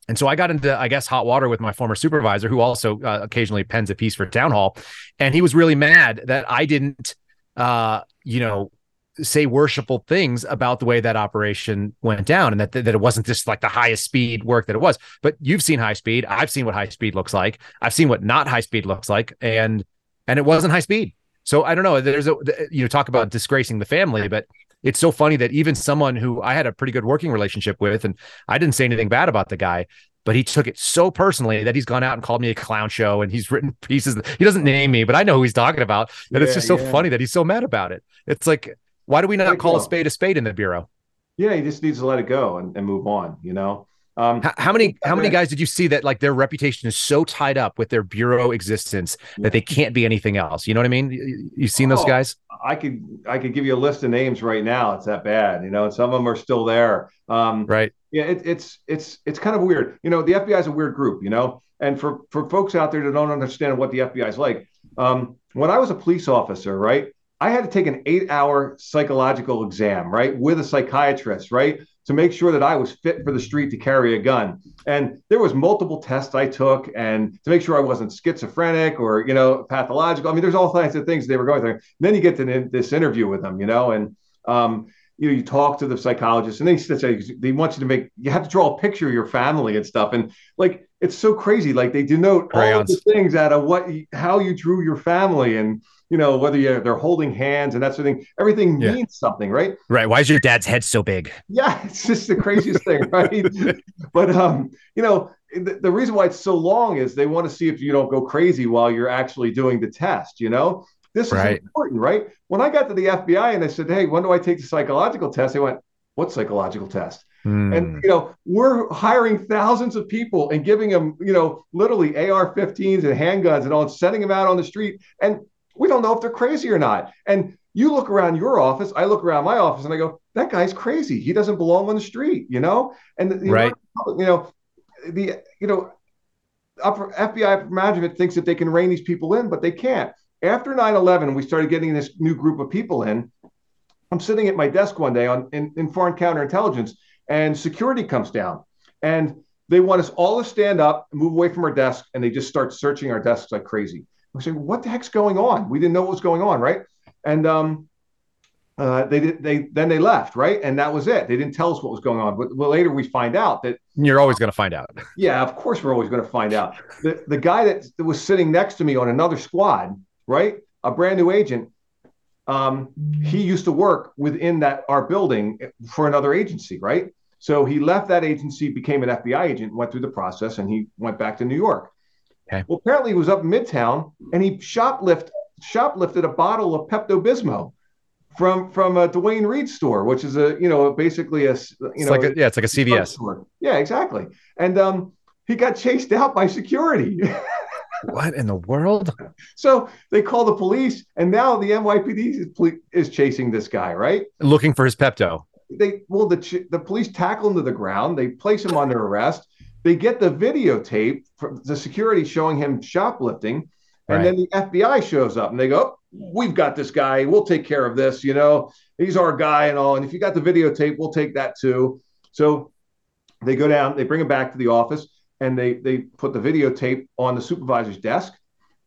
and so I got into, I guess, hot water with my former supervisor, who also uh, occasionally pens a piece for Town Hall, and he was really mad that I didn't, uh, you know, say worshipful things about the way that operation went down, and that that it wasn't just like the highest speed work that it was. But you've seen high speed. I've seen what high speed looks like. I've seen what not high speed looks like, and and it wasn't high speed. So I don't know. There's a you know talk about disgracing the family, but it's so funny that even someone who I had a pretty good working relationship with, and I didn't say anything bad about the guy, but he took it so personally that he's gone out and called me a clown show and he's written pieces. He doesn't name me, but I know who he's talking about. And yeah, it's just so yeah. funny that he's so mad about it. It's like, why do we not call a spade a spade in the bureau? Yeah, he just needs to let it go and, and move on, you know? Um, how, how, many how many guys did you see that like their reputation is so tied up with their bureau existence that they can't be anything else? You know what I mean? You've seen those oh, guys? I could I could give you a list of names right now. It's that bad, you know, and some of them are still there. Um, right. Yeah, it, it's it's it's kind of weird. You know, the FBI is a weird group, you know, and for for folks out there that don't understand what the FBI is like, um, when I was a police officer, right, I had to take an eight hour psychological exam, right, with a psychiatrist, right to make sure that I was fit for the street to carry a gun. And there was multiple tests I took and to make sure I wasn't schizophrenic or, you know, pathological. I mean, there's all kinds of things they were going through. And then you get to this interview with them, you know, and, um, you know, you talk to the psychologist and they say they want you to make, you have to draw a picture of your family and stuff. And like, it's so crazy. Like they denote Crayons. all the things out of what, how you drew your family and, you know, whether you're, they're holding hands and that sort of thing, everything yeah. means something, right? Right. Why is your dad's head so big? Yeah, it's just the craziest thing, right? But um, you know, the, the, reason why it's so long is they want to see if you don't go crazy while you're actually doing the test, you know? This is important, right? When I got to the FBI and I said, Hey, when do I take the psychological test? They went, What psychological test? Mm. And you know, we're hiring thousands of people and giving them, you know, literally AR-15s and handguns and all, and sending them out on the street. And we don't know if they're crazy or not. And you look around your office, I look around my office, and I go, that guy's crazy. He doesn't belong on the street, you know. And you right, you know, the you know, upper FBI management thinks that they can rein these people in, but they can't. After 9/11, we started getting this new group of people in. I'm sitting at my desk one day on in, in foreign counterintelligence, and security comes down, and they want us all to stand up, move away from our desk, and they just start searching our desks like crazy. We say, what the heck's going on? We didn't know what was going on, right? And um, uh, they did. They then they left, right? And that was it. They didn't tell us what was going on. But well, later we find out that you're always going to find out. Yeah, of course we're always going to find out. The the guy that, that was sitting next to me on another squad, right? A brand new agent. Um, he used to work within that our building for another agency, right? So he left that agency, became an FBI agent, went through the process, and he went back to New York. Okay. Well, apparently he was up in Midtown and he shoplift shoplifted a bottle of Pepto Bismol from from a Duane Reade store, which is a you know basically a you it's know like a, yeah it's like a CVS store. Yeah, exactly. And um, he got chased out by security. what in the world? So they call the police, and now the NYPD is, is chasing this guy, right? Looking for his Pepto. They well the the police tackle him to the ground. They place him under arrest. They get the videotape from the security showing him shoplifting, and right. then the FBI shows up and they go, "We've got this guy. We'll take care of this. You know, he's our guy and all. And if you got the videotape, we'll take that too." So they go down, they bring him back to the office, and they they put the videotape on the supervisor's desk.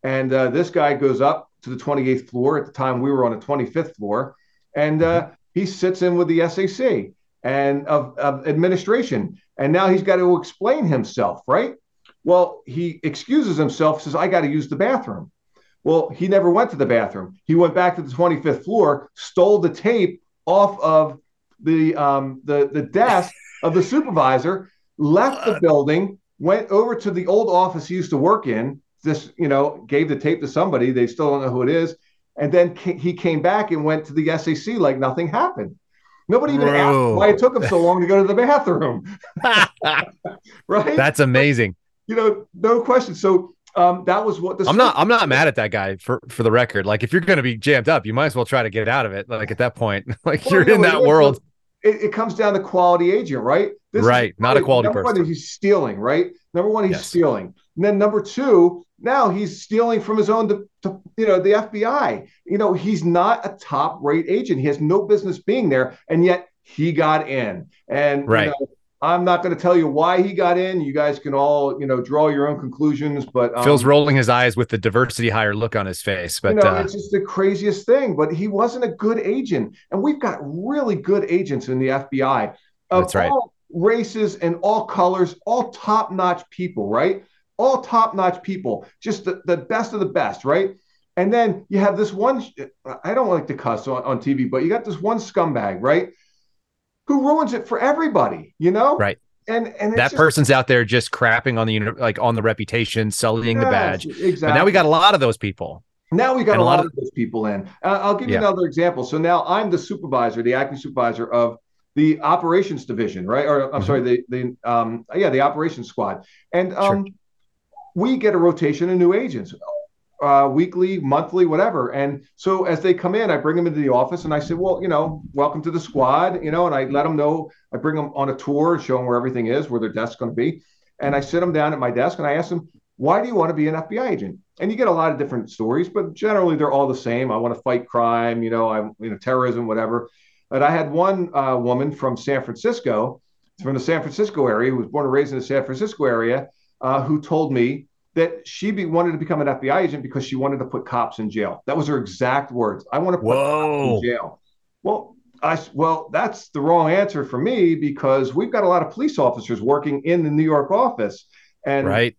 And uh, this guy goes up to the 28th floor. At the time, we were on the 25th floor, and uh, mm-hmm. he sits in with the SAC and of, of administration and now he's got to explain himself, right? Well, he excuses himself, says, I got to use the bathroom. Well, he never went to the bathroom. He went back to the 25th floor, stole the tape off of the um, the, the desk of the supervisor, left the building, went over to the old office he used to work in. This, you know, gave the tape to somebody. They still don't know who it is. And then he came back and went to the SAC like nothing happened. Nobody even Bro. asked why it took him so long to go to the bathroom. right? That's amazing. You know, no question. So um, that was what the I'm not I'm not mad at that guy for for the record. Like if you're going to be jammed up, you might as well try to get out of it. Like at that point, like well, you're in that world. It, it, comes down to quality agent, right? This right, not a quality number person. One, he's stealing, right? Number one, he's yes. stealing. And then number two, now he's stealing from his own, to, to, you know, the FBI. You know, he's not a top rate agent. He has no business being there, and yet he got in. And right. You know, I'm not going to tell you why he got in. You guys can all, you know, draw your own conclusions. But um, Phil's rolling his eyes with the diversity hire look on his face. But you know, uh, it's just the craziest thing. But he wasn't a good agent, and we've got really good agents in the FBI of that's right. all races and all colors, all top-notch people, right? All top-notch people, just the, the best of the best, right? And then you have this one. I don't like to cuss on, on TV, but you got this one scumbag, right? who ruins it for everybody, you know? Right. And and that just, person's out there just crapping on the like on the reputation, sullying yes, the badge. Exactly. But now we got a lot of those people. Now we got and a lot, lot of, those people in. Uh, I'll give you yeah. another example. So now I'm the supervisor, the acting supervisor of the operations division, right? Or I'm mm-hmm. sorry, the the um yeah, the operations squad. And um sure. We get a rotation of new agents uh, weekly, monthly, whatever. And so as they come in, I bring them into the office and I say, well, you know, welcome to the squad, you know, and I let them know, I bring them on a tour, show them where everything is, where their desk's going to be. And I sit them down at my desk and I ask them, why do you want to be an FBI agent? And you get a lot of different stories, but generally they're all the same. I want to fight crime, you know, I'm, you know, terrorism, whatever. But I had one uh, woman from San Francisco, from the San Francisco area, who was born and raised in the San Francisco area, uh, who told me that she be, wanted to become an FBI agent because she wanted to put cops in jail. That was her exact words. I want to put Whoa. cops in jail. Well, I well, that's the wrong answer for me because we've got a lot of police officers working in the New York office, and right.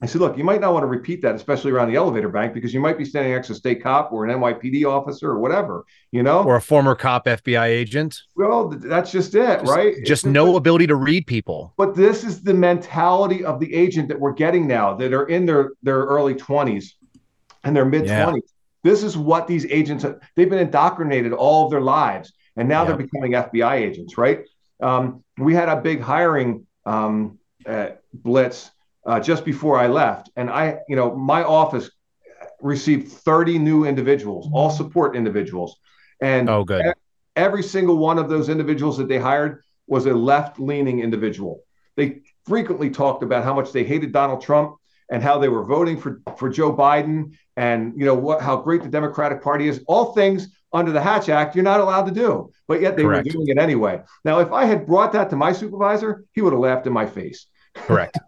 I said, look, you might not want to repeat that, especially around the elevator bank, because you might be standing next to a state cop or an NYPD officer or whatever, you know, or a former cop FBI agent. Well, that's just it, just, right? Just it's, no ability to read people. But this is the mentality of the agent that we're getting now that are in their their early twenties and their mid twenties. Yeah. This is what these agents they've been indoctrinated all of their lives, and now they're becoming FBI agents, right? Um, we had a big hiring um, uh, blitz uh, just before I left, and I, you know, my office received 30 new individuals, all support individuals, and oh, good. Every single one of those individuals that they hired was a left-leaning individual. They frequently talked about how much they hated Donald Trump and how they were voting for for Joe Biden, and you know what, how great the Democratic Party is. All things under the Hatch Act you're not allowed to do, but yet they Correct. were doing it anyway. Now, if I had brought that to my supervisor, he would have laughed in my face. Correct.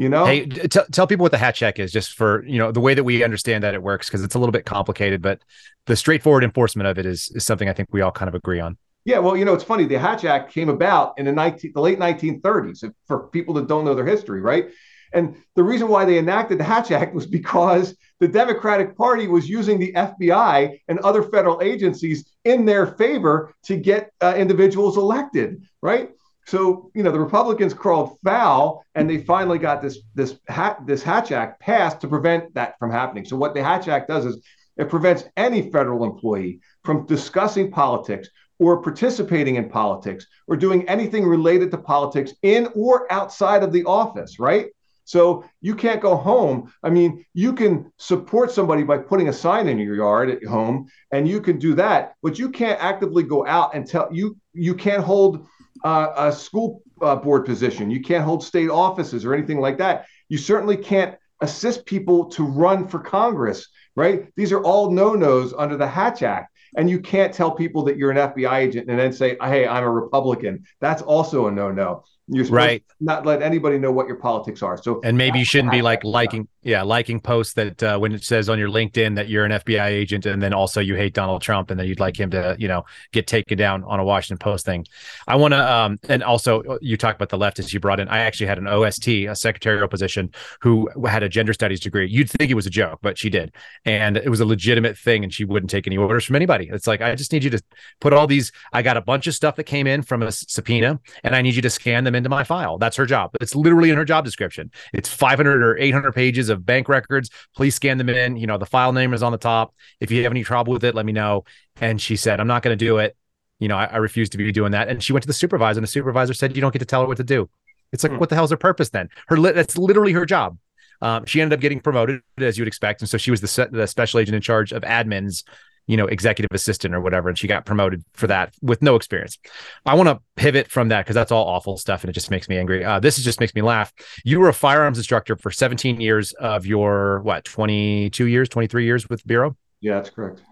You know, hey, t- tell people what the Hatch Act is, just for you know the way that we understand that it works, because it's a little bit complicated, but the straightforward enforcement of it is is something I think we all kind of agree on. Yeah, well, you know, it's funny. The Hatch Act came about in the 19, the late 1930s. For people that don't know their history, right? And the reason why they enacted the Hatch Act was because the Democratic Party was using the FBI and other federal agencies in their favor to get uh, individuals elected, right? So you know the Republicans crawled foul, and they finally got this this this Hatch Act passed to prevent that from happening. So what the Hatch Act does is it prevents any federal employee from discussing politics or participating in politics or doing anything related to politics in or outside of the office, right? So you can't go home. I mean, you can support somebody by putting a sign in your yard at home, and you can do that, but you can't actively go out and tell you you can't hold uh, a school uh, board position. You can't hold state offices or anything like that. You certainly can't assist people to run for Congress, right? These are all no nos under the Hatch Act. And you can't tell people that you're an FBI agent and then say, hey, I'm a Republican. That's also a no no. You're supposed right. to not let anybody know what your politics are. So, and maybe you shouldn't be like liking, yeah, liking posts that uh, when it says on your LinkedIn that you're an FBI agent, and then also you hate Donald Trump, and then you'd like him to, you know, get taken down on a Washington Post thing. I want to, um, and also uh, you talked about the leftists you brought in. I actually had an OST, a secretarial position, who had a gender studies degree. You'd think it was a joke, but she did, and it was a legitimate thing, and she wouldn't take any orders from anybody. It's like I just need you to put all these. I got a bunch of stuff that came in from a subpoena, and I need you to scan them into my file. That's her job. It's literally in her job description. It's 500 or 800 pages of bank records. Please scan them in. You know, the file name is on the top. If you have any trouble with it, let me know. And she said, I'm not going to do it. You know, I, I, refuse to be doing that. And she went to the supervisor, and the supervisor said, You don't get to tell her what to do. It's like, hmm. what the hell's her purpose then? Her li- that's literally her job. Um, she ended up getting promoted as you would expect, and so she was the, the special agent in charge of admins you know, executive assistant or whatever. And she got promoted for that with no experience. I want to pivot from that because that's all awful stuff and it just makes me angry. Uh, this just makes me laugh. You were a firearms instructor for 17 years of your, what, 22 years, 23 years with Bureau? Yeah, that's correct.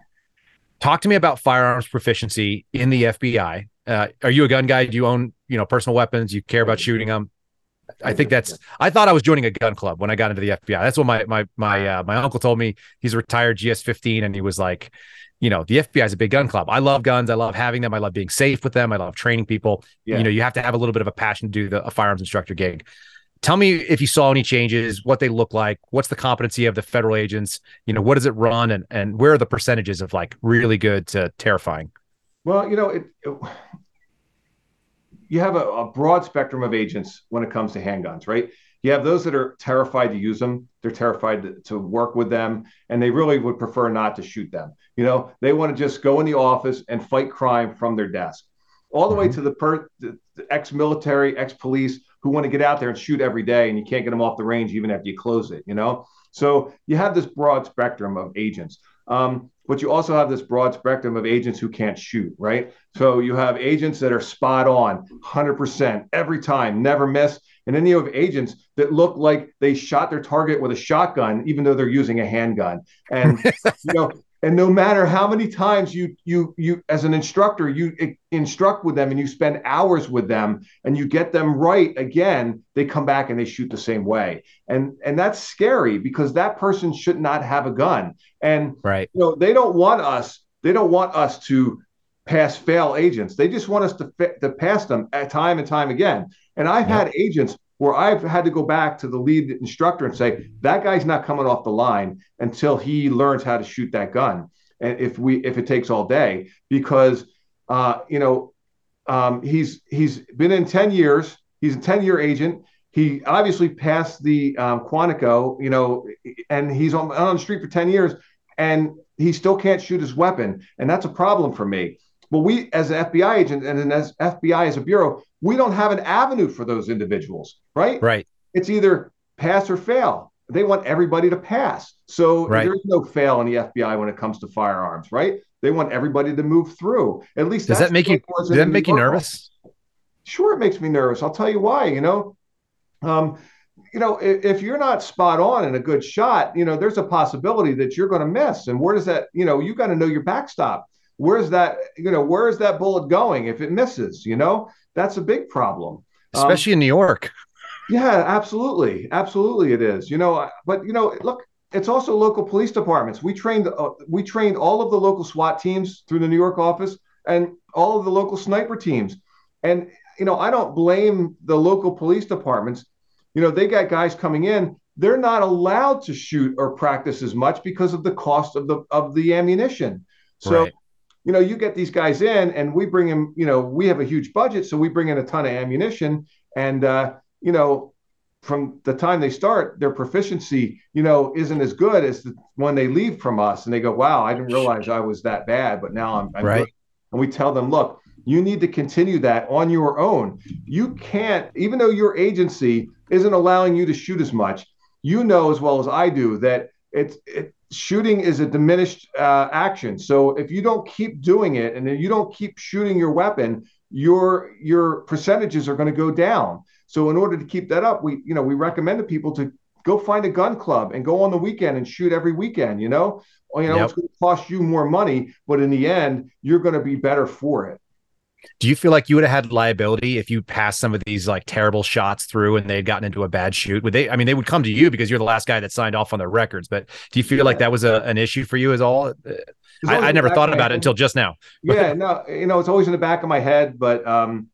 Talk to me about firearms proficiency in the FBI. Uh, are you a gun guy? Do you own, you know, personal weapons? You care about shooting them? I think that's. I thought I was joining a gun club when I got into the FBI. That's what my my my uh, my uncle told me. He's a retired GS15, and he was like, you know, the FBI is a big gun club. I love guns. I love having them. I love being safe with them. I love training people. Yeah. You know, you have to have a little bit of a passion to do the a firearms instructor gig. Tell me if you saw any changes, what they look like, what's the competency of the federal agents, you know, what does it run and and where are the percentages of like really good to terrifying? Well, you know, it you have a, a broad spectrum of agents when it comes to handguns, right? You have those that are terrified to use them. They're terrified to, to, work with them, and they really would prefer not to shoot them. You know, they want to just go in the office and fight crime from their desk. All the mm-hmm. way to the, per, the, the ex-military, ex-police who want to get out there and shoot every day, and you can't get them off the range even after you close it. You know, so you have this broad spectrum of agents. Um, but you also have this broad spectrum of agents who can't shoot, right? So you have agents that are spot on, 100% every time, never miss. And then you have agents that look like they shot their target with a shotgun, even though they're using a handgun. And you know, and no matter how many times you you you as an instructor you instruct with them and you spend hours with them and you get them right again they come back and they shoot the same way. And and that's scary because that person should not have a gun. And right. you know they don't want us they don't want us to pass fail agents. They just want us to, to pass them at time and time again. And i've yep. had agents where I've had to go back to the lead instructor and say that guy's not coming off the line until he learns how to shoot that gun. And if we if it takes all day, because uh, you know um, he's he's been in ten years. He's a ten year agent. He obviously passed the um, Quantico, you know, and he's on, on the street for ten years, and he still can't shoot his weapon, and that's a problem for me. But we, as an FBI agent and as FBI as a bureau, we don't have an avenue for those individuals, right? Right. It's either pass or fail. They want everybody to pass. So right. there's no fail in the FBI when it comes to firearms, right? They want everybody to move through. At least does that make you does that make you nervous? Sure, it makes me nervous. I'll tell you why. You know, um, you know, if, if, you're not spot on and a good shot, you know, there's a possibility that you're going to miss. And where does that? You know, you got to know your backstop where's that you know where's that bullet going if it misses you know? That's a big problem. Um, especially um, in new york. Yeah absolutely. Absolutely it is. You know but you know look it's also local police departments. We trained uh, we trained all of the local swat teams through the new york office and all of the local sniper teams. And you know i don't blame the local police departments. You know they got guys coming in. They're not allowed to shoot or practice as much because of the cost of the of the ammunition. So right you know, you get these guys in and we bring them, you know, we have a huge budget. So we bring in a ton of ammunition. And, uh, you know, from the time they start, their proficiency, you know, isn't as good as the, when they leave from us and they go, wow, I didn't realize I was that bad, but now I'm, I'm right. Good. And we tell them, look, you need to continue that on your own. You can't, even though your agency isn't allowing you to shoot as much, you know as well as I do that it's it, shooting is a diminished uh, action. So if you don't keep doing it and you don't keep shooting your weapon, your your percentages are going to go down. So in order to keep that up, we you know we recommend to people to go find a gun club and go on the weekend and shoot every weekend. You know, you know yep. it's going to cost you more money, but in the end, you're going to be better for it. Do you feel like you would have had liability if you passed some of these like terrible shots through and they had gotten into a bad shoot? Would they? I mean, they would come to you because you're the last guy that signed off on their records. But do you feel yeah. like that was a, an issue for you as all? I, I never thought about it until just now. yeah, no, you know, it's always in the back of my head. But um,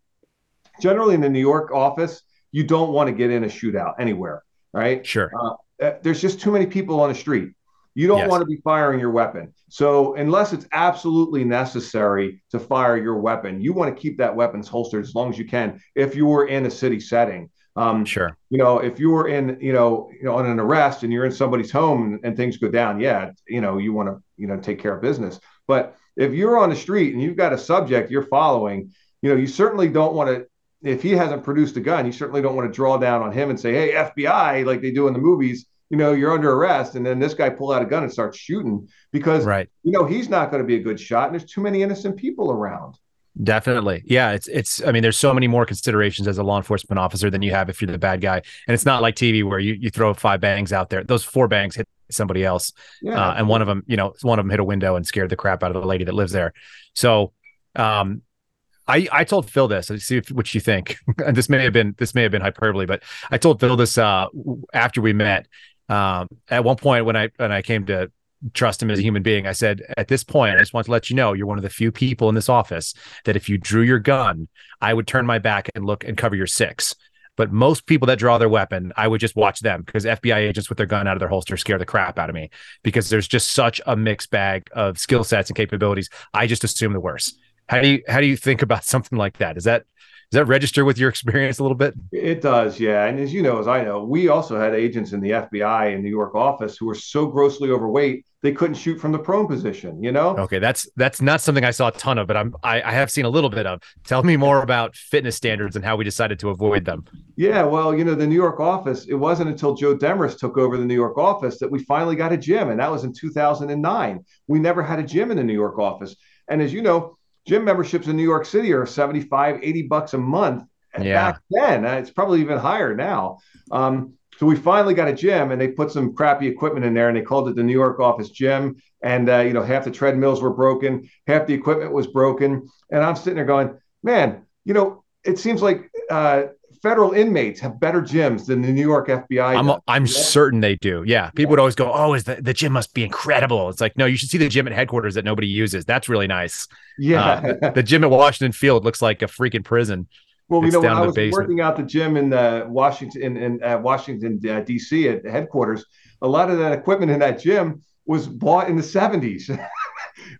generally in the New York office, you don't want to get in a shootout anywhere, right? Sure. Uh, uh there's just too many people on the street. You don't yes. want to be firing your weapon. So, unless it's absolutely necessary to fire your weapon, you want to keep that weapons holstered as long as you can. If you were in a city setting, um, sure. You know, if you were in, you know, you know, on an arrest and you're in somebody's home and, and things go down, yeah, you know, you want to, you know, take care of business. But if you're on the street and you've got a subject you're following, you know, you certainly don't want to. If he hasn't produced a gun, you certainly don't want to draw down on him and say, "Hey, FBI," like they do in the movies you know, you're under arrest, and then this guy pull out a gun and starts shooting because right. you know he's not going to be a good shot, and there's too many innocent people around. Definitely. Yeah. It's, it's, I mean, there's so many more considerations as a law enforcement officer than you have if you're the bad guy. And it's not like TV where you, you throw five bangs out there. Those four bangs hit somebody else. Yeah. Uh, and one of them, you know, one of them hit a window and scared the crap out of the lady that lives there. So, um, I, I told Phil this. Let's see if, what you think. and this may have been this may have been hyperbole, but I told Phil this uh, after we met, um, at one point when I when I came to trust him as a human being, I said, at this point, I just want to let you know you're one of the few people in this office that if you drew your gun, I would turn my back and look and cover your six. But most people that draw their weapon, I would just watch them because FBI agents with their gun out of their holster scare the crap out of me because there's just such a mixed bag of skill sets and capabilities. I just assume the worst. How do you how do you think about something like that? Is that that register with your experience a little bit? It does, yeah. And as you know, as I know, we also had agents in the FBI in New York office who were so grossly overweight they couldn't shoot from the prone position. You know? Okay, that's that's not something I saw a ton of, but I'm I, I have seen a little bit of. Tell me more about fitness standards and how we decided to avoid them. Yeah, well, you know, the New York office. It wasn't until Joe Demarest took over the New York office that we finally got a gym, and that was in 2009. We never had a gym in the New York office, and as you know gym memberships in New York City are 75, 80 bucks a month. Yeah. back then, uh, it's probably even higher now. Um, so we finally got a gym and they put some crappy equipment in there and they called it the New York office gym. and uh, you know half the treadmills were broken, half the equipment was broken, and I'm sitting there going, man, you know, it seems like uh, federal inmates have better gyms than the New York FBI. I'm. I'm certain they do. Yeah, people would always go, "Oh, is the the gym must be incredible." It's like, no, you should see the gym at headquarters that nobody uses. That's really nice. yeah. Uh, the gym at Washington Field looks like a freaking prison. Well, you know, when I was basement. working out the gym in uh, Washington, in, in uh, Washington uh, D.C. at headquarters, a lot of that equipment in that gym was bought in the '70s.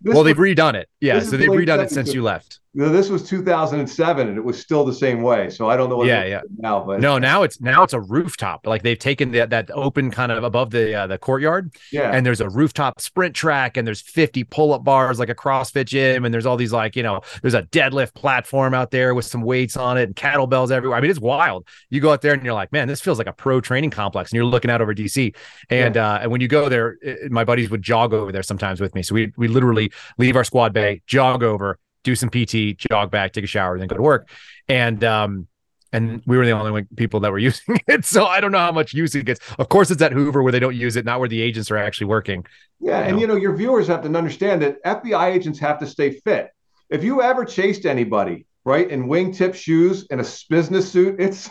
Well, was- they've redone it. Yeah, so they've the late redone it since you left. This was 2007, and it was still the same way. So I don't know what Yeah, yeah. now, but No, now it's now it's a rooftop. Like they've taken that that open kind of above the uh, the courtyard, yeah, and there's a rooftop sprint track, and there's 50 pull up bars like a CrossFit gym, and there's all these like you know there's a deadlift platform out there with some weights on it and kettlebells everywhere. I mean, it's wild. You go out there and you're like, man, this feels like a pro training complex, and you're looking out over DC. And uh, and when you go there, it- my buddies would jog over there sometimes with me. So we we literally leave our squad bay, jog over, do some PT, jog back, take a shower, then go to work. And um and we were the only people that were using it. So I don't know how much use it gets. Of course, it's at Hoover where they don't use it, not where the agents are actually working. yeah, and know. you know, your viewers have to understand that FBI agents have to stay fit. If you ever chased anybody, right, in wingtip shoes and a business suit, it's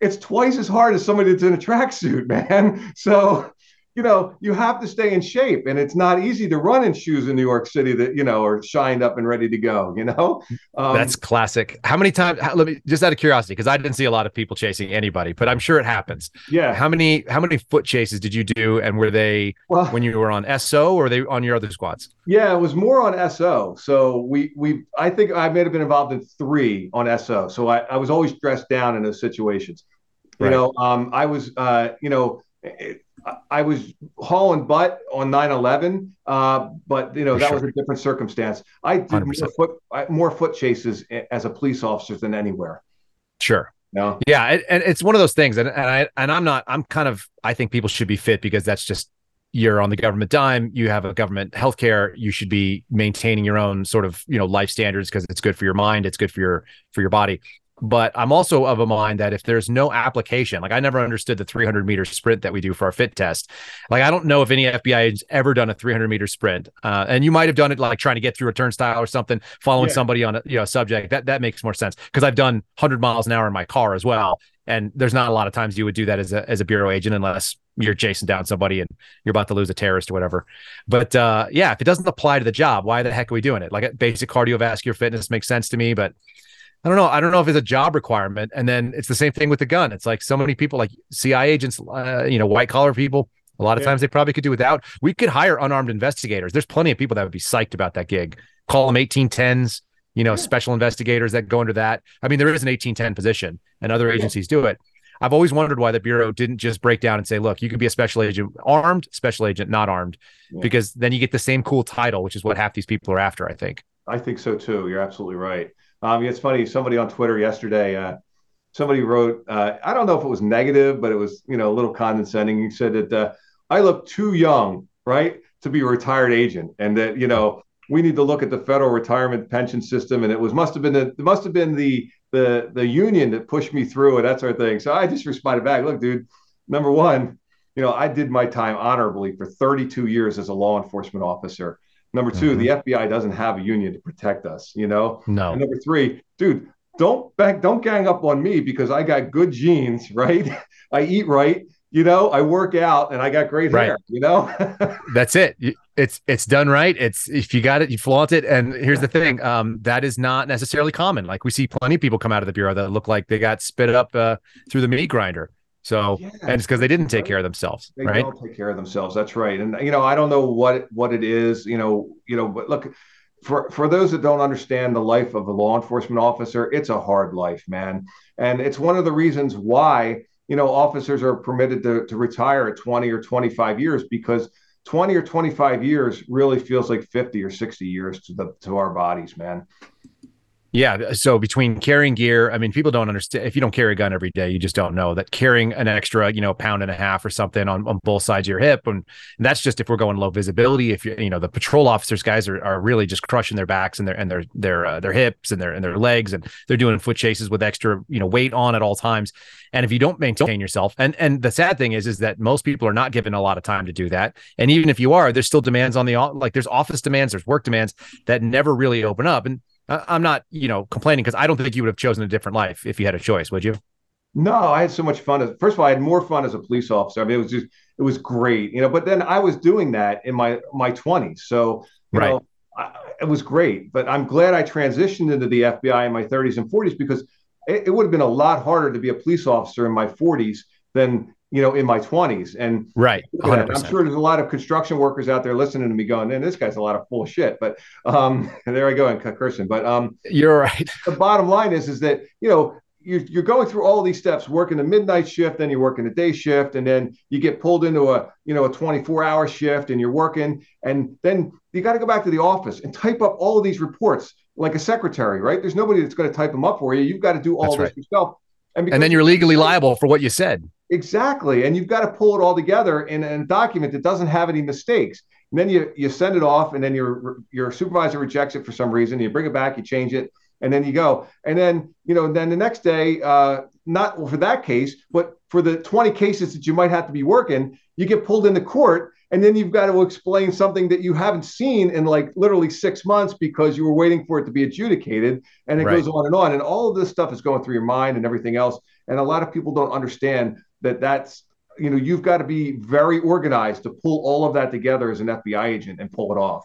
it's twice as hard as somebody that's in a tracksuit, man. So, you know, you have to stay in shape, and it's not easy to run in shoes in New York City that you know are shined up and ready to go. You know, um, That's classic. How many times? How, let me just out of curiosity, because I didn't see a lot of people chasing anybody, but I'm sure it happens. yeah. How many how many foot chases did you do, and were they Well, when you were on SO or were they on your other squads? Yeah, it was more on SO. So we we I think I may have been involved in three on SO. So I, I was always dressed down in those situations. You Right. know, um, I was uh, you know, it, I was hauling butt on 9/11, uh, but you know For that sure. was a different circumstance. I did more foot more foot chases as a police officer than anywhere. Sure. No, Yeah, it, and it's one of those things, and and I and I'm not. I'm kind of. I think people should be fit because that's just you're on the government dime. You have a government healthcare. You should be maintaining your own sort of you know life standards because it's good for your mind. It's good for your for your body. But I'm also of a mind that if there's no application, like I never understood the 300 meter sprint that we do for our fit test. Like I don't know if any FBI has ever done a 300 meter sprint, uh, and you might have done it like trying to get through a turnstile or something, following Yeah. somebody on a you know subject. That that makes more sense because I've done 100 miles an hour in my car as well, and there's not a lot of times you would do that as a as a bureau agent unless you're chasing down somebody and you're about to lose a terrorist or whatever. But uh, yeah, if it doesn't apply to the job, why the heck are we doing it? Like basic cardiovascular fitness makes sense to me, but I don't know. I don't know if it's a job requirement. And then it's the same thing with the gun. It's like so many people, like CI agents, uh, you know, white collar people. A lot of Yeah. times they probably could do without. We could hire unarmed investigators. There's plenty of people that would be psyched about that gig. Call them 1810s, you know, Yeah. special investigators that go under that. I mean, there is an 1810 position and other agencies do it. I've always wondered why the Bureau didn't just break down and say, look, you could be a special agent armed, special agent not armed, Yeah. because then you get the same cool title, which is what half these people are after, I think. I think so too. You're absolutely right. Um, it's funny. Somebody on Twitter yesterday, uh, somebody wrote, uh, I don't know if it was negative, but it was you know a little condescending. He said that uh, I look too young, right, to be a retired agent, and that you know we need to look at the federal retirement pension system. And it was must have been the must have been the the the union that pushed me through it. That sort of thing. So I just responded back, look, dude. Number one, you know, I did my time honorably for 32 years as a law enforcement officer. Number 2 Mhm. the FBI doesn't have a union to protect us, you know? No. And number three, dude, don't back, don't gang up on me because I got good genes, right? I eat right, you know, I work out and I got great Right. hair, you know? That's it. It's it's done right. It's if you got it, you flaunt it. And here's the thing: um, that is not necessarily common. Like we see plenty of people come out of the bureau that look like they got spit up uh, through the meat grinder. So Yeah, and it's because they didn't take care of themselves, they right? don't take care of themselves. That's right. And you know, I don't know what what it is, you know, you know, but look, for for those that don't understand the life of a law enforcement officer, it's a hard life, man. And it's one of the reasons why, you know, officers are permitted to, to retire at 20 or 25 years because 20 or 25 years really feels like 50 or 60 years to the to our bodies, man. Yeah. So between carrying gear, I mean, people don't understand if you don't carry a gun every day, you just don't know that carrying an extra, you know, pound and a half or something on, on both sides of your hip. And, and that's just if we're going low visibility. If you, you know, the patrol officers guys are, are really just crushing their backs and their, and their, their, uh, their hips and their, and their legs. And they're doing foot chases with extra, you know, weight on at all times. And if you don't maintain yourself and, and the sad thing is, is that most people are not given a lot of time to do that. And even if you are, there's still demands on the, like there's office demands, there's work demands that never really open up. And, I'm not, you know, complaining because I don't think you would have chosen a different life if you had a choice, would you? No, I had so much fun. As, first of all, I had more fun as a police officer. I mean, it was just, it was great, you know. But then I was doing that in my my twenties, so you right. know, I, it was great. But I'm glad I transitioned into the FBI in my 30s and 40s because it, it would have been a lot harder to be a police officer in my 40s than you know, in my 20s. And right, I'm sure there's a lot of construction workers out there listening to me going, man, this guy's a lot of full shit. But um, there I go and cursing. But um, you're right. The bottom line is, is that you know, you're, you're going through all these steps, working the midnight shift, then you're working a day shift, and then you get pulled into a you know a 24 hour shift, and you're working, and then you got to go back to the office and type up all of these reports like a secretary, right? There's nobody that's going to type them up for you. You've got to do all that's this right. yourself. And, and then you're legally liable for what you said. Exactly. And you've got to pull it all together in, a document that doesn't have any mistakes. And then you you send it off, and then your your supervisor rejects it for some reason. You bring it back, you change it, and then you go. And then you know, then the next day, uh, not for that case, but for the 20 cases that you might have to be working, you get pulled into court, and then you've got to explain something that you haven't seen in like literally six months because you were waiting for it to be adjudicated, and it right. goes on and on. And all of this stuff is going through your mind and everything else. And a lot of people don't understand that that's you know you've got to be very organized to pull all of that together as an FBI agent and pull it off.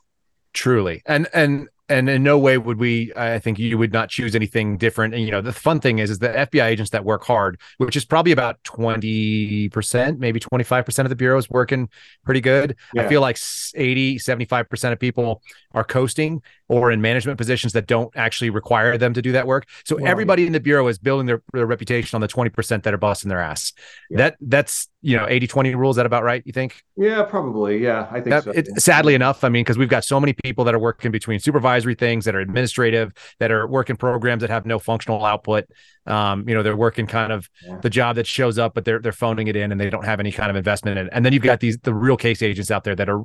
Truly, and and and in no way would we i think you would not choose anything different and you know the fun thing is is the fbi agents that work hard which is probably about 20% maybe 25% of the bureau is working pretty good yeah. i feel like 80 75% of people are coasting or in management positions that don't actually require them to do that work. So everybody in the bureau is building their, their reputation on the 20% that are busting their ass. Yeah. that that's you know 80 20 rule is that about right you think? Yeah probably. Yeah i think that, so. it, sadly enough i mean because we've got so many people that are working between supervisory things that are administrative that are working programs that have no functional output um, you know they're working kind of the job that shows up but they're they're phoning it in and they don't have any kind of investment in it. And then you've got these the real case agents out there that are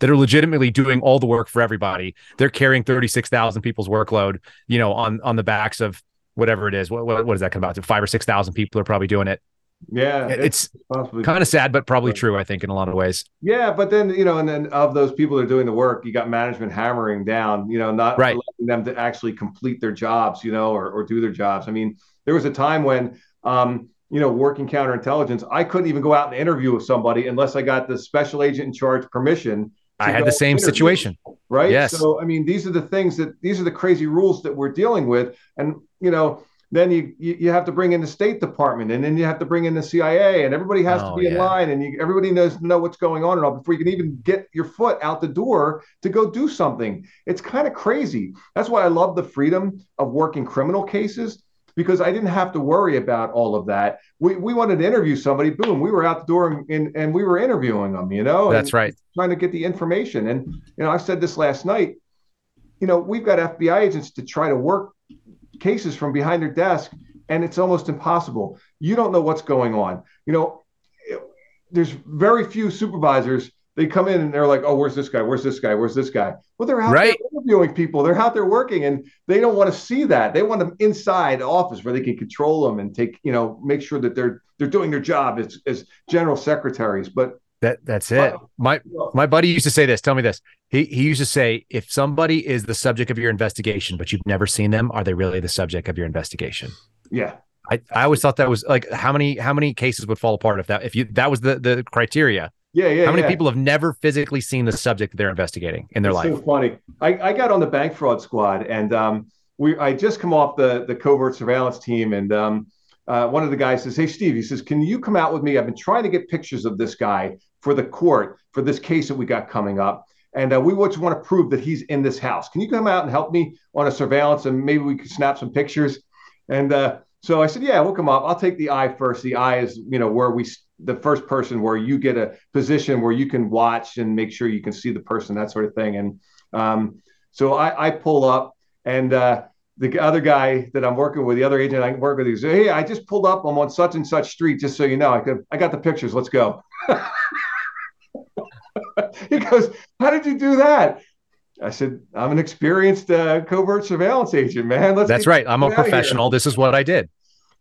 that are legitimately doing all the work for everybody. They're carrying 36,000 people's workload you know on on the backs of whatever it is. What, what, what does that come out to? Five or six thousand people are probably doing it yeah, it's, it's kind of sad, but probably true. I think in a lot of ways. Yeah, but then you know, and then of those people that are doing the work, you got management hammering down. You know, not right. letting them to actually complete their jobs. You know, or or do their jobs. I mean, there was a time when, um, you know, working counterintelligence, I couldn't even go out and interview with somebody unless I got the special agent in charge permission. I had the same interview, situation. Right. Yes. So I mean, these are the things that these are the crazy rules that we're dealing with, and you know then you, you, you have to bring in the State Department, and then you have to bring in the CIA, and everybody has oh, to be yeah. in line, and you, everybody knows know what's going on and all before you can even get your foot out the door to go do something. It's kind of crazy. That's why I love the freedom of working criminal cases because I didn't have to worry about all of that. We, we wanted to interview somebody, boom, we were out the door and, and, and we were interviewing them, you know? That's right. Trying to get the information. And, you know, I said this last night, you know, we've got FBI agents to try to work cases from behind their desk and it's almost impossible. You don't know what's going on. You know, there's very few supervisors. They come in and they're like, "Oh, where's this guy? Where's this guy? Where's this guy?" Well, they're out right. there interviewing people. They're out there working, and they don't want to see that. They want them inside the office where they can control them and take, you know, make sure that they're they're doing their job as as general secretaries. But that that's it. My my buddy used to say this. Tell me this. He he used to say, if somebody is the subject of your investigation, but you've never seen them, are they really the subject of your investigation? Yeah. I, I always thought that was like how many how many cases would fall apart if that if you that was the the criteria. Yeah, yeah. How many yeah. people have never physically seen the subject that they're investigating in their it's life? So funny. I, I got on the bank fraud squad and um we I just come off the the covert surveillance team and um uh, one of the guys says, "Hey, Steve," he says, "Can you come out with me? I've been trying to get pictures of this guy for the court for this case that we got coming up, and uh, we just want to prove that he's in this house. Can you come out and help me on a surveillance, and maybe we could snap some pictures?" And uh, so I said, "Yeah, we'll come up. I'll take the eye first. The eye is, you know, where we." the first person where you get a position where you can watch and make sure you can see the person, that sort of thing. And um, so I, I, pull up, and uh, the other guy that I'm working with, the other agent I work with, he says, "Hey, I just pulled up. I'm on such and such street, just so you know. I could, I got the pictures. Let's go." he goes, "How did you do that?" I said, "I'm an experienced uh, covert surveillance agent, man. Let's That's right. I'm a professional. This is what I did."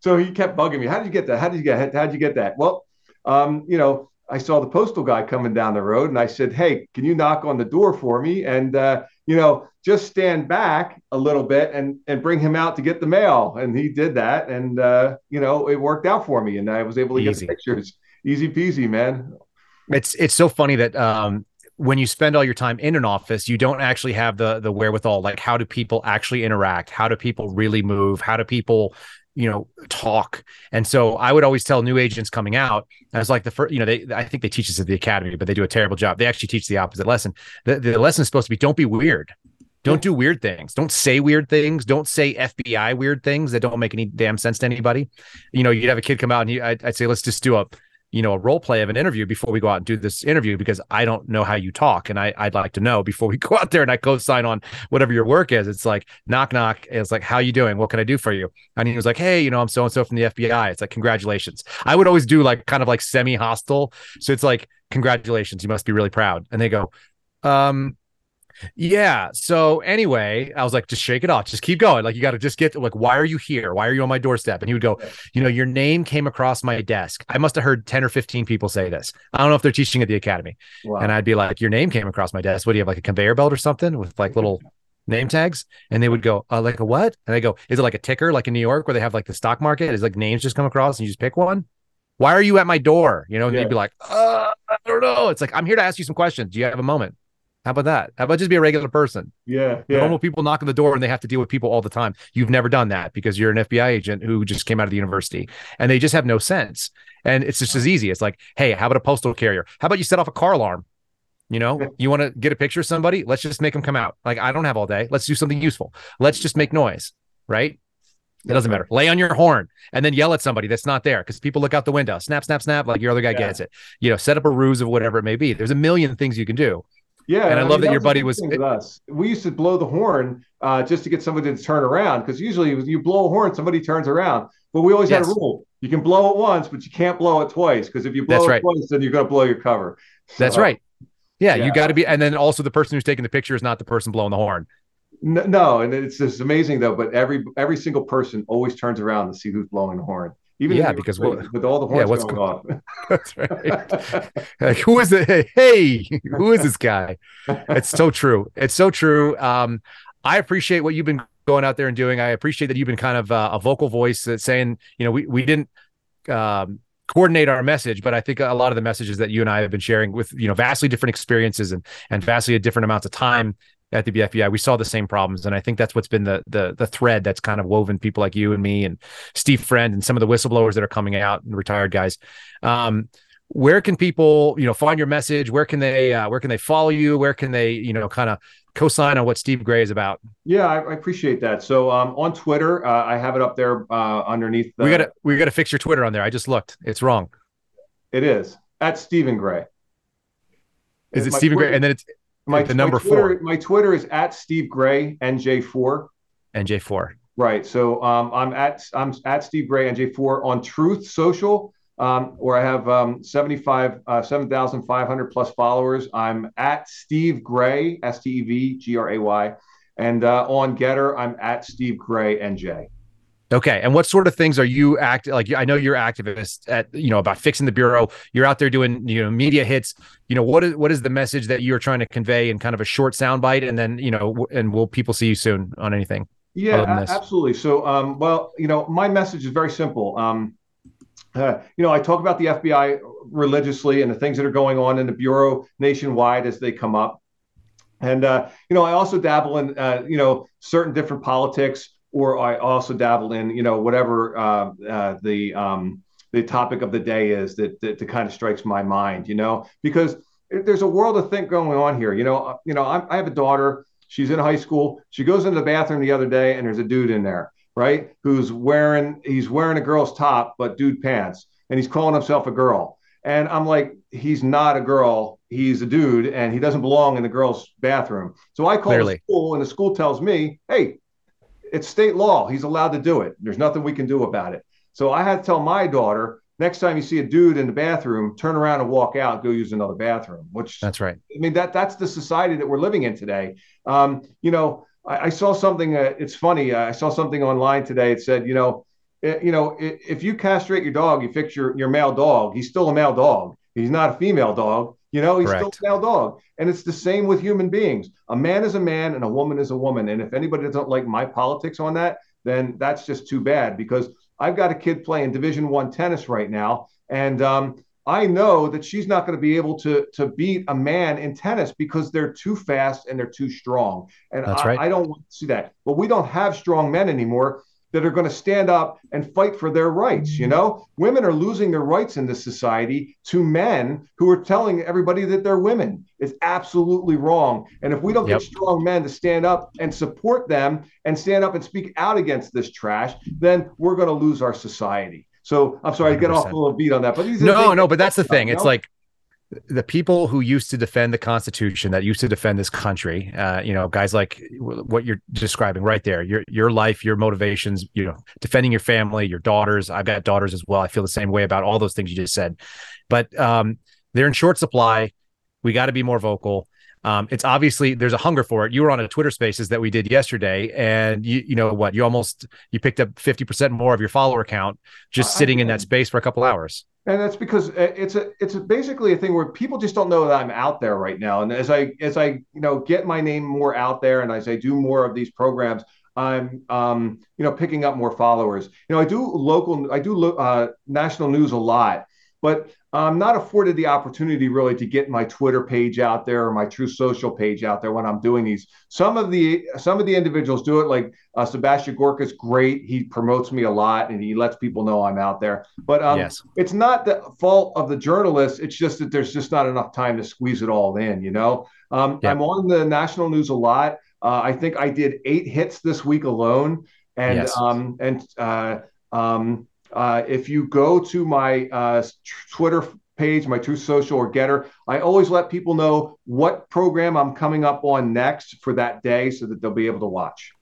So he kept bugging me. How did you get that? How did you get? How did you get that? Well, um, you know, I saw the postal guy coming down the road, and I said, "Hey, can you knock on the door for me?" And uh, you know, just stand back a little bit and and bring him out to get the mail. And he did that, and uh, you know, it worked out for me, and I was able to Easy. get the pictures. Easy peasy, man. It's it's so funny that um, when you spend all your time in an office, you don't actually have the the wherewithal. Like, how do people actually interact? How do people really move? How do people, you know, talk? And so, I would always tell new agents coming out, i was like the first, you know, they I think they teach this at the academy, but they do a terrible job. They actually teach the opposite lesson. The the lesson is supposed to be don't be weird. Don't do weird things. Don't say weird things. Don't say FBI weird things that don't make any damn sense to anybody. You know, you'd have a kid come out and he, I'd, I'd say, let's just do a you know a role play of an interview before we go out and do this interview because I don't know how you talk and I I'd like to know before we go out there and I co-sign on whatever your work is. It's like knock knock. It's like how you doing? What can I do for you? And he was like, hey, you know, I'm so and so from the FBI. It's like congratulations. I would always do like kind of like semi hostile. So it's like congratulations. You must be really proud. And they go, um, yeah. So anyway, I was like, just shake it off. Just keep going. Like you got to just get to, like, why are you here? Why are you on my doorstep? And he would go, you know, your name came across my desk. I must have heard 10 or 15 people say this. I don't know if they're teaching at the academy. Wow. And I'd be like, your name came across my desk. What do you have? Like a conveyor belt or something with like little name tags? And they would go, uh, like a what? And they go, is it like a ticker like in New York where they have like the stock market? Is like names just come across and you just pick one? Why are you at my door? You know, and yeah. you'd be like, uh, I don't know. It's like, I'm here to ask you some questions. Do you have a moment? How about that? How about just be a regular person? Yeah, yeah. Normal people knock on the door and they have to deal with people all the time. You've never done that because you're an FBI agent who just came out of the university and they just have no sense. And it's just as easy. It's like, hey, how about a postal carrier? How about you set off a car alarm? You know, you want to get a picture of somebody? Let's just make them come out. Like, I don't have all day. Let's do something useful. Let's just make noise, right? It doesn't matter. Lay on your horn and then yell at somebody that's not there because people look out the window. Snap, snap, snap. Like your other guy yeah. gets it. You know, set up a ruse of whatever it may be. There's a million things you can do. Yeah, and I, I love mean, that your buddy was with us. We used to blow the horn uh, just to get somebody to turn around because usually you blow a horn, somebody turns around. But we always yes. had a rule: you can blow it once, but you can't blow it twice because if you blow That's it right. twice, then you're going to blow your cover. So, That's right. Yeah, yeah. you got to be, and then also the person who's taking the picture is not the person blowing the horn. No, no, and it's just amazing though. But every every single person always turns around to see who's blowing the horn. Even yeah, because with all the horns yeah, what's going off. That's right. like, who is it? Hey, who is this guy? It's so true. It's so true. Um, I appreciate what you've been going out there and doing. I appreciate that you've been kind of uh, a vocal voice that's saying, you know, we we didn't um, coordinate our message, but I think a lot of the messages that you and I have been sharing with, you know, vastly different experiences and and vastly different amounts of time at the FBI, we saw the same problems, and I think that's what's been the the the thread that's kind of woven people like you and me and Steve Friend and some of the whistleblowers that are coming out and retired guys. Um, where can people, you know, find your message? Where can they uh, where can they follow you? Where can they, you know, kind of co-sign on what Steve Gray is about? Yeah, I, I appreciate that. So um, on Twitter, uh, I have it up there uh, underneath. The... We gotta we gotta fix your Twitter on there. I just looked; it's wrong. It is at Stephen Gray. Is it Stephen Gray? And then it's my the number my Twitter, four. My Twitter is at Steve Gray NJ4. NJ4. Right. So um, I'm at I'm at Steve Gray NJ4 on Truth Social, um, where I have um, 75 uh, 7,500 plus followers. I'm at Steve Gray S T E V G R A Y, and uh, on Gettr I'm at Steve Gray NJ. Okay. And what sort of things are you act like? I know you're activist at, you know, about fixing the bureau. You're out there doing, you know, media hits. You know, what is what is the message that you're trying to convey in kind of a short soundbite? And then, you know, and will people see you soon on anything? Yeah, absolutely. So, um, well, you know, my message is very simple. Um, uh, you know, I talk about the FBI religiously and the things that are going on in the bureau nationwide as they come up. And uh, you know, I also dabble in uh, you know certain different politics or I also dabble in, you know, whatever uh, uh, the um, the topic of the day is that, that, that kind of strikes my mind, you know, because there's a world of think going on here. You know, uh, you know, I, I have a daughter. She's in high school. She goes into the bathroom the other day, and there's a dude in there, right? Who's wearing he's wearing a girl's top but dude pants, and he's calling himself a girl. And I'm like, he's not a girl. He's a dude, and he doesn't belong in the girl's bathroom. So I call Clearly. the school, and the school tells me, "Hey, it's state law. He's allowed to do it. There's nothing we can do about it. So I had to tell my daughter next time you see a dude in the bathroom, turn around and walk out, go use another bathroom. Which that's right. I mean that that's the society that we're living in today. Um, you know, I, I saw something. Uh, it's funny. Uh, I saw something online today. It said, you know, it, eh, you know, it, if you castrate your dog, you fix your your male dog. He's still a male dog. He's not a female dog. You know, he's Correct. still a male dog. And it's the same with human beings. A man is a man and a woman is a woman. And if anybody doesn't like my politics on that, then that's just too bad because I've got a kid playing Division One tennis right now, and um, I know that she's not going to be able to to beat a man in tennis because they're too fast and they're too strong. And I, right. I don't want to see that. But we don't have strong men anymore that are going to stand up and fight for their rights. You mm-hmm. know, women are losing their rights in this society to men who are telling everybody that they're women. It's absolutely wrong. And if we don't yep. get strong men to stand up and support them and stand up and speak out against this trash, then we're going to lose our society. So I'm sorry 100%. to get off a little beat on that, but no, no, but that's the thing. It's like the people who used to defend the Constitution, that used to defend this country, uh, you know, guys like what you're describing right there, your your life, your motivations, you know, defending your family, your daughters. I've got daughters as well. I feel the same way about all those things you just said, but um, they're in short supply. We got to be more vocal. Um, it's obviously there's a hunger for it. You were on a Twitter Spaces that we did yesterday, and you you know what? You almost you picked up fifty percent more of your follower count just sitting in that space for a couple hours and that's because uh, it's a it's a basically a thing where people just don't know that I'm out there right now. And as I as I you know get my name more out there, and as I do more of these programs, I'm um, you know picking up more followers. You know, I do local, I do lo- uh, national news a lot, but I'm not afforded the opportunity really to get my Twitter page out there or my Truth Social page out there when I'm doing these. Some of the some of the individuals do it, like uh, Sebastian Gorka is great. He promotes me a lot and he lets people know I'm out there. But um, yes. it's not the fault of the journalists. It's just that there's just not enough time to squeeze it all in. You know, um, I'm on the national news a lot. Uh, I think I did eight hits this week alone, and yes. um, and uh, um, uh, if you go to my uh, Twitter page, my Truth Social or Gettr, I always let people know what program I'm coming up on next for that day so that they'll be able to watch.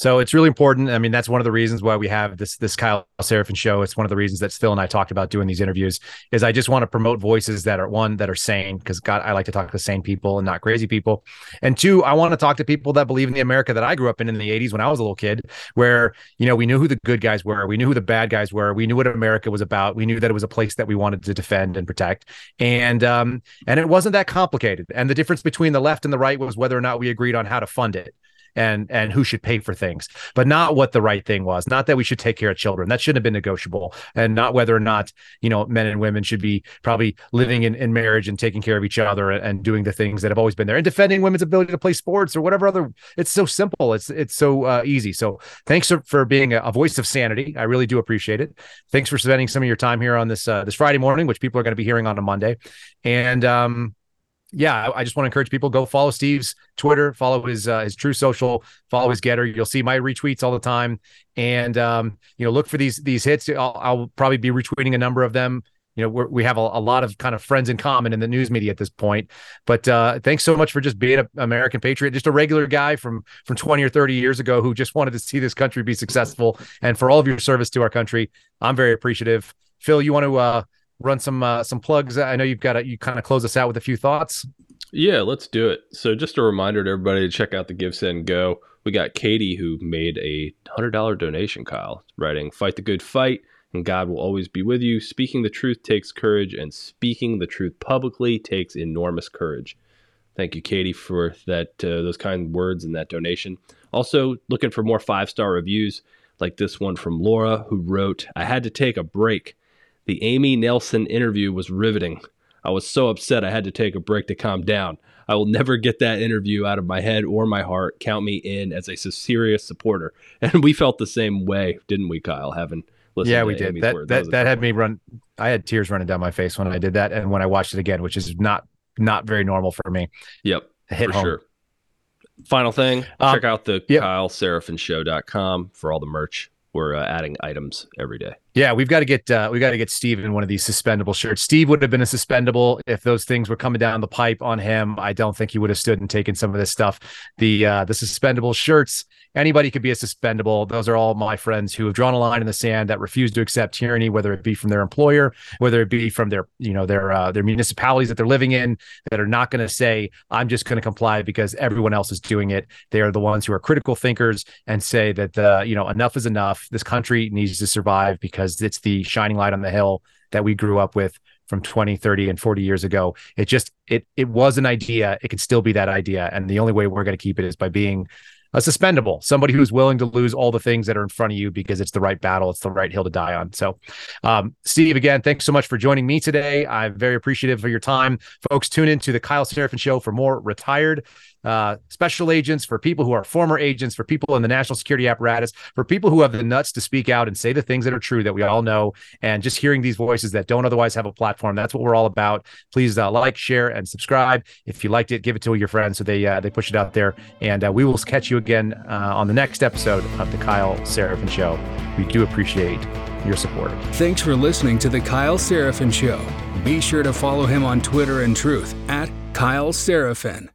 So it's really important. I mean, that's one of the reasons why we have this this Kyle Seraphin show. It's one of the reasons that Phil and I talked about doing these interviews. Is I just want to promote voices that are one that are sane because God, I like to talk to sane people and not crazy people. And two, I want to talk to people that believe in the America that I grew up in in the '80s when I was a little kid, where you know we knew who the good guys were, we knew who the bad guys were, we knew what America was about, we knew that it was a place that we wanted to defend and protect, and um and it wasn't that complicated. And the difference between the left and the right was whether or not we agreed on how to fund it and and who should pay for things, but not what the right thing was. Not that we should take care of children. That shouldn't have been negotiable, and not whether or not you know men and women should be probably living in, in marriage and taking care of each other and, and doing the things that have always been there and defending women's ability to play sports or whatever other. It's so simple. It's it's so uh, easy. So thanks for, for being a, a, voice of sanity. I really do appreciate it. Thanks for spending some of your time here on this uh, this Friday morning, which people are going to be hearing on a Monday, and um yeah, I just want to encourage people go follow Steve's Twitter, follow his uh, his Truth Social, follow his Gettr. You'll see my retweets all the time, and um, you know look for these these hits. I'll, I'll probably be retweeting a number of them. You know we have a, a, lot of kind of friends in common in the news media at this point. But uh, thanks so much for just being an American patriot, just a regular guy from from twenty or thirty years ago who just wanted to see this country be successful, and for all of your service to our country. I'm very appreciative. Phil, you want to uh, run some uh, some plugs? I know you've got to, you kind of close us out with a few thoughts. Yeah, let's do it. So just a reminder to everybody to check out the Give Send Go. We got Katie who made a hundred dollar donation. Kyle writing, "Fight the good fight." And God will always be with you. Speaking the truth takes courage, and speaking the truth publicly takes enormous courage. Thank you, Katie, for that uh, those kind words and that donation. Also, looking for more five star reviews like this one from Laura, who wrote, "I had to take a break the Amy Nelson interview was riveting. I was so upset I had to take a break to calm down. I will never get that interview out of my head or my heart. Count me in as a serious supporter. And we felt the same way, didn't we, Kyle? Having listened yeah, we did. Amy's that that, that, that had me run. I had tears running down my face when I did that, and when I watched it again, which is not not very normal for me. Yep, hit for home. sure. Final thing, um, check out the yep. KyleSeraphinShow.com for all the merch. We're uh, adding items every day. Yeah, we've got to get uh, we got to get Steve in one of these suspendable shirts. Steve would have been a suspendable if those things were coming down the pipe on him. I don't think he would have stood and taken some of this stuff. The uh, the suspendable shirts anybody could be a suspendable. Those are all my friends who have drawn a line in the sand that refuse to accept tyranny, whether it be from their employer, whether it be from their, you know, their uh, their municipalities that they're living in, that are not going to say, "I'm just going to comply because everyone else is doing it." They are the ones who are critical thinkers and say that, uh, you know, enough is enough. This country needs to survive because it's the shining light on the hill that we grew up with from 20 30 and 40 years ago it just it it was an idea it can still be that idea and the only way we're going to keep it is by being a suspendable, somebody who's willing to lose all the things that are in front of you because it's the right battle, it's the right hill to die on. So, um, Steve, again, thanks so much for joining me today. I'm very appreciative of your time. Folks, tune into the Kyle Seraphin Show for more retired uh, special agents, for people who are former agents, for people in the national security apparatus, for people who have the nuts to speak out and say the things that are true that we all know, and just hearing these voices that don't otherwise have a platform. That's what we're all about. Please uh, like, share, and subscribe. If you liked it, give it to your friends so they uh, they push it out there. And uh, we will catch you again uh, on the next episode of the Kyle Seraphin Show. We do appreciate your support. Thanks for listening to the Kyle Seraphin Show. Be sure to follow him on Twitter and Truth at Kyle Seraphin.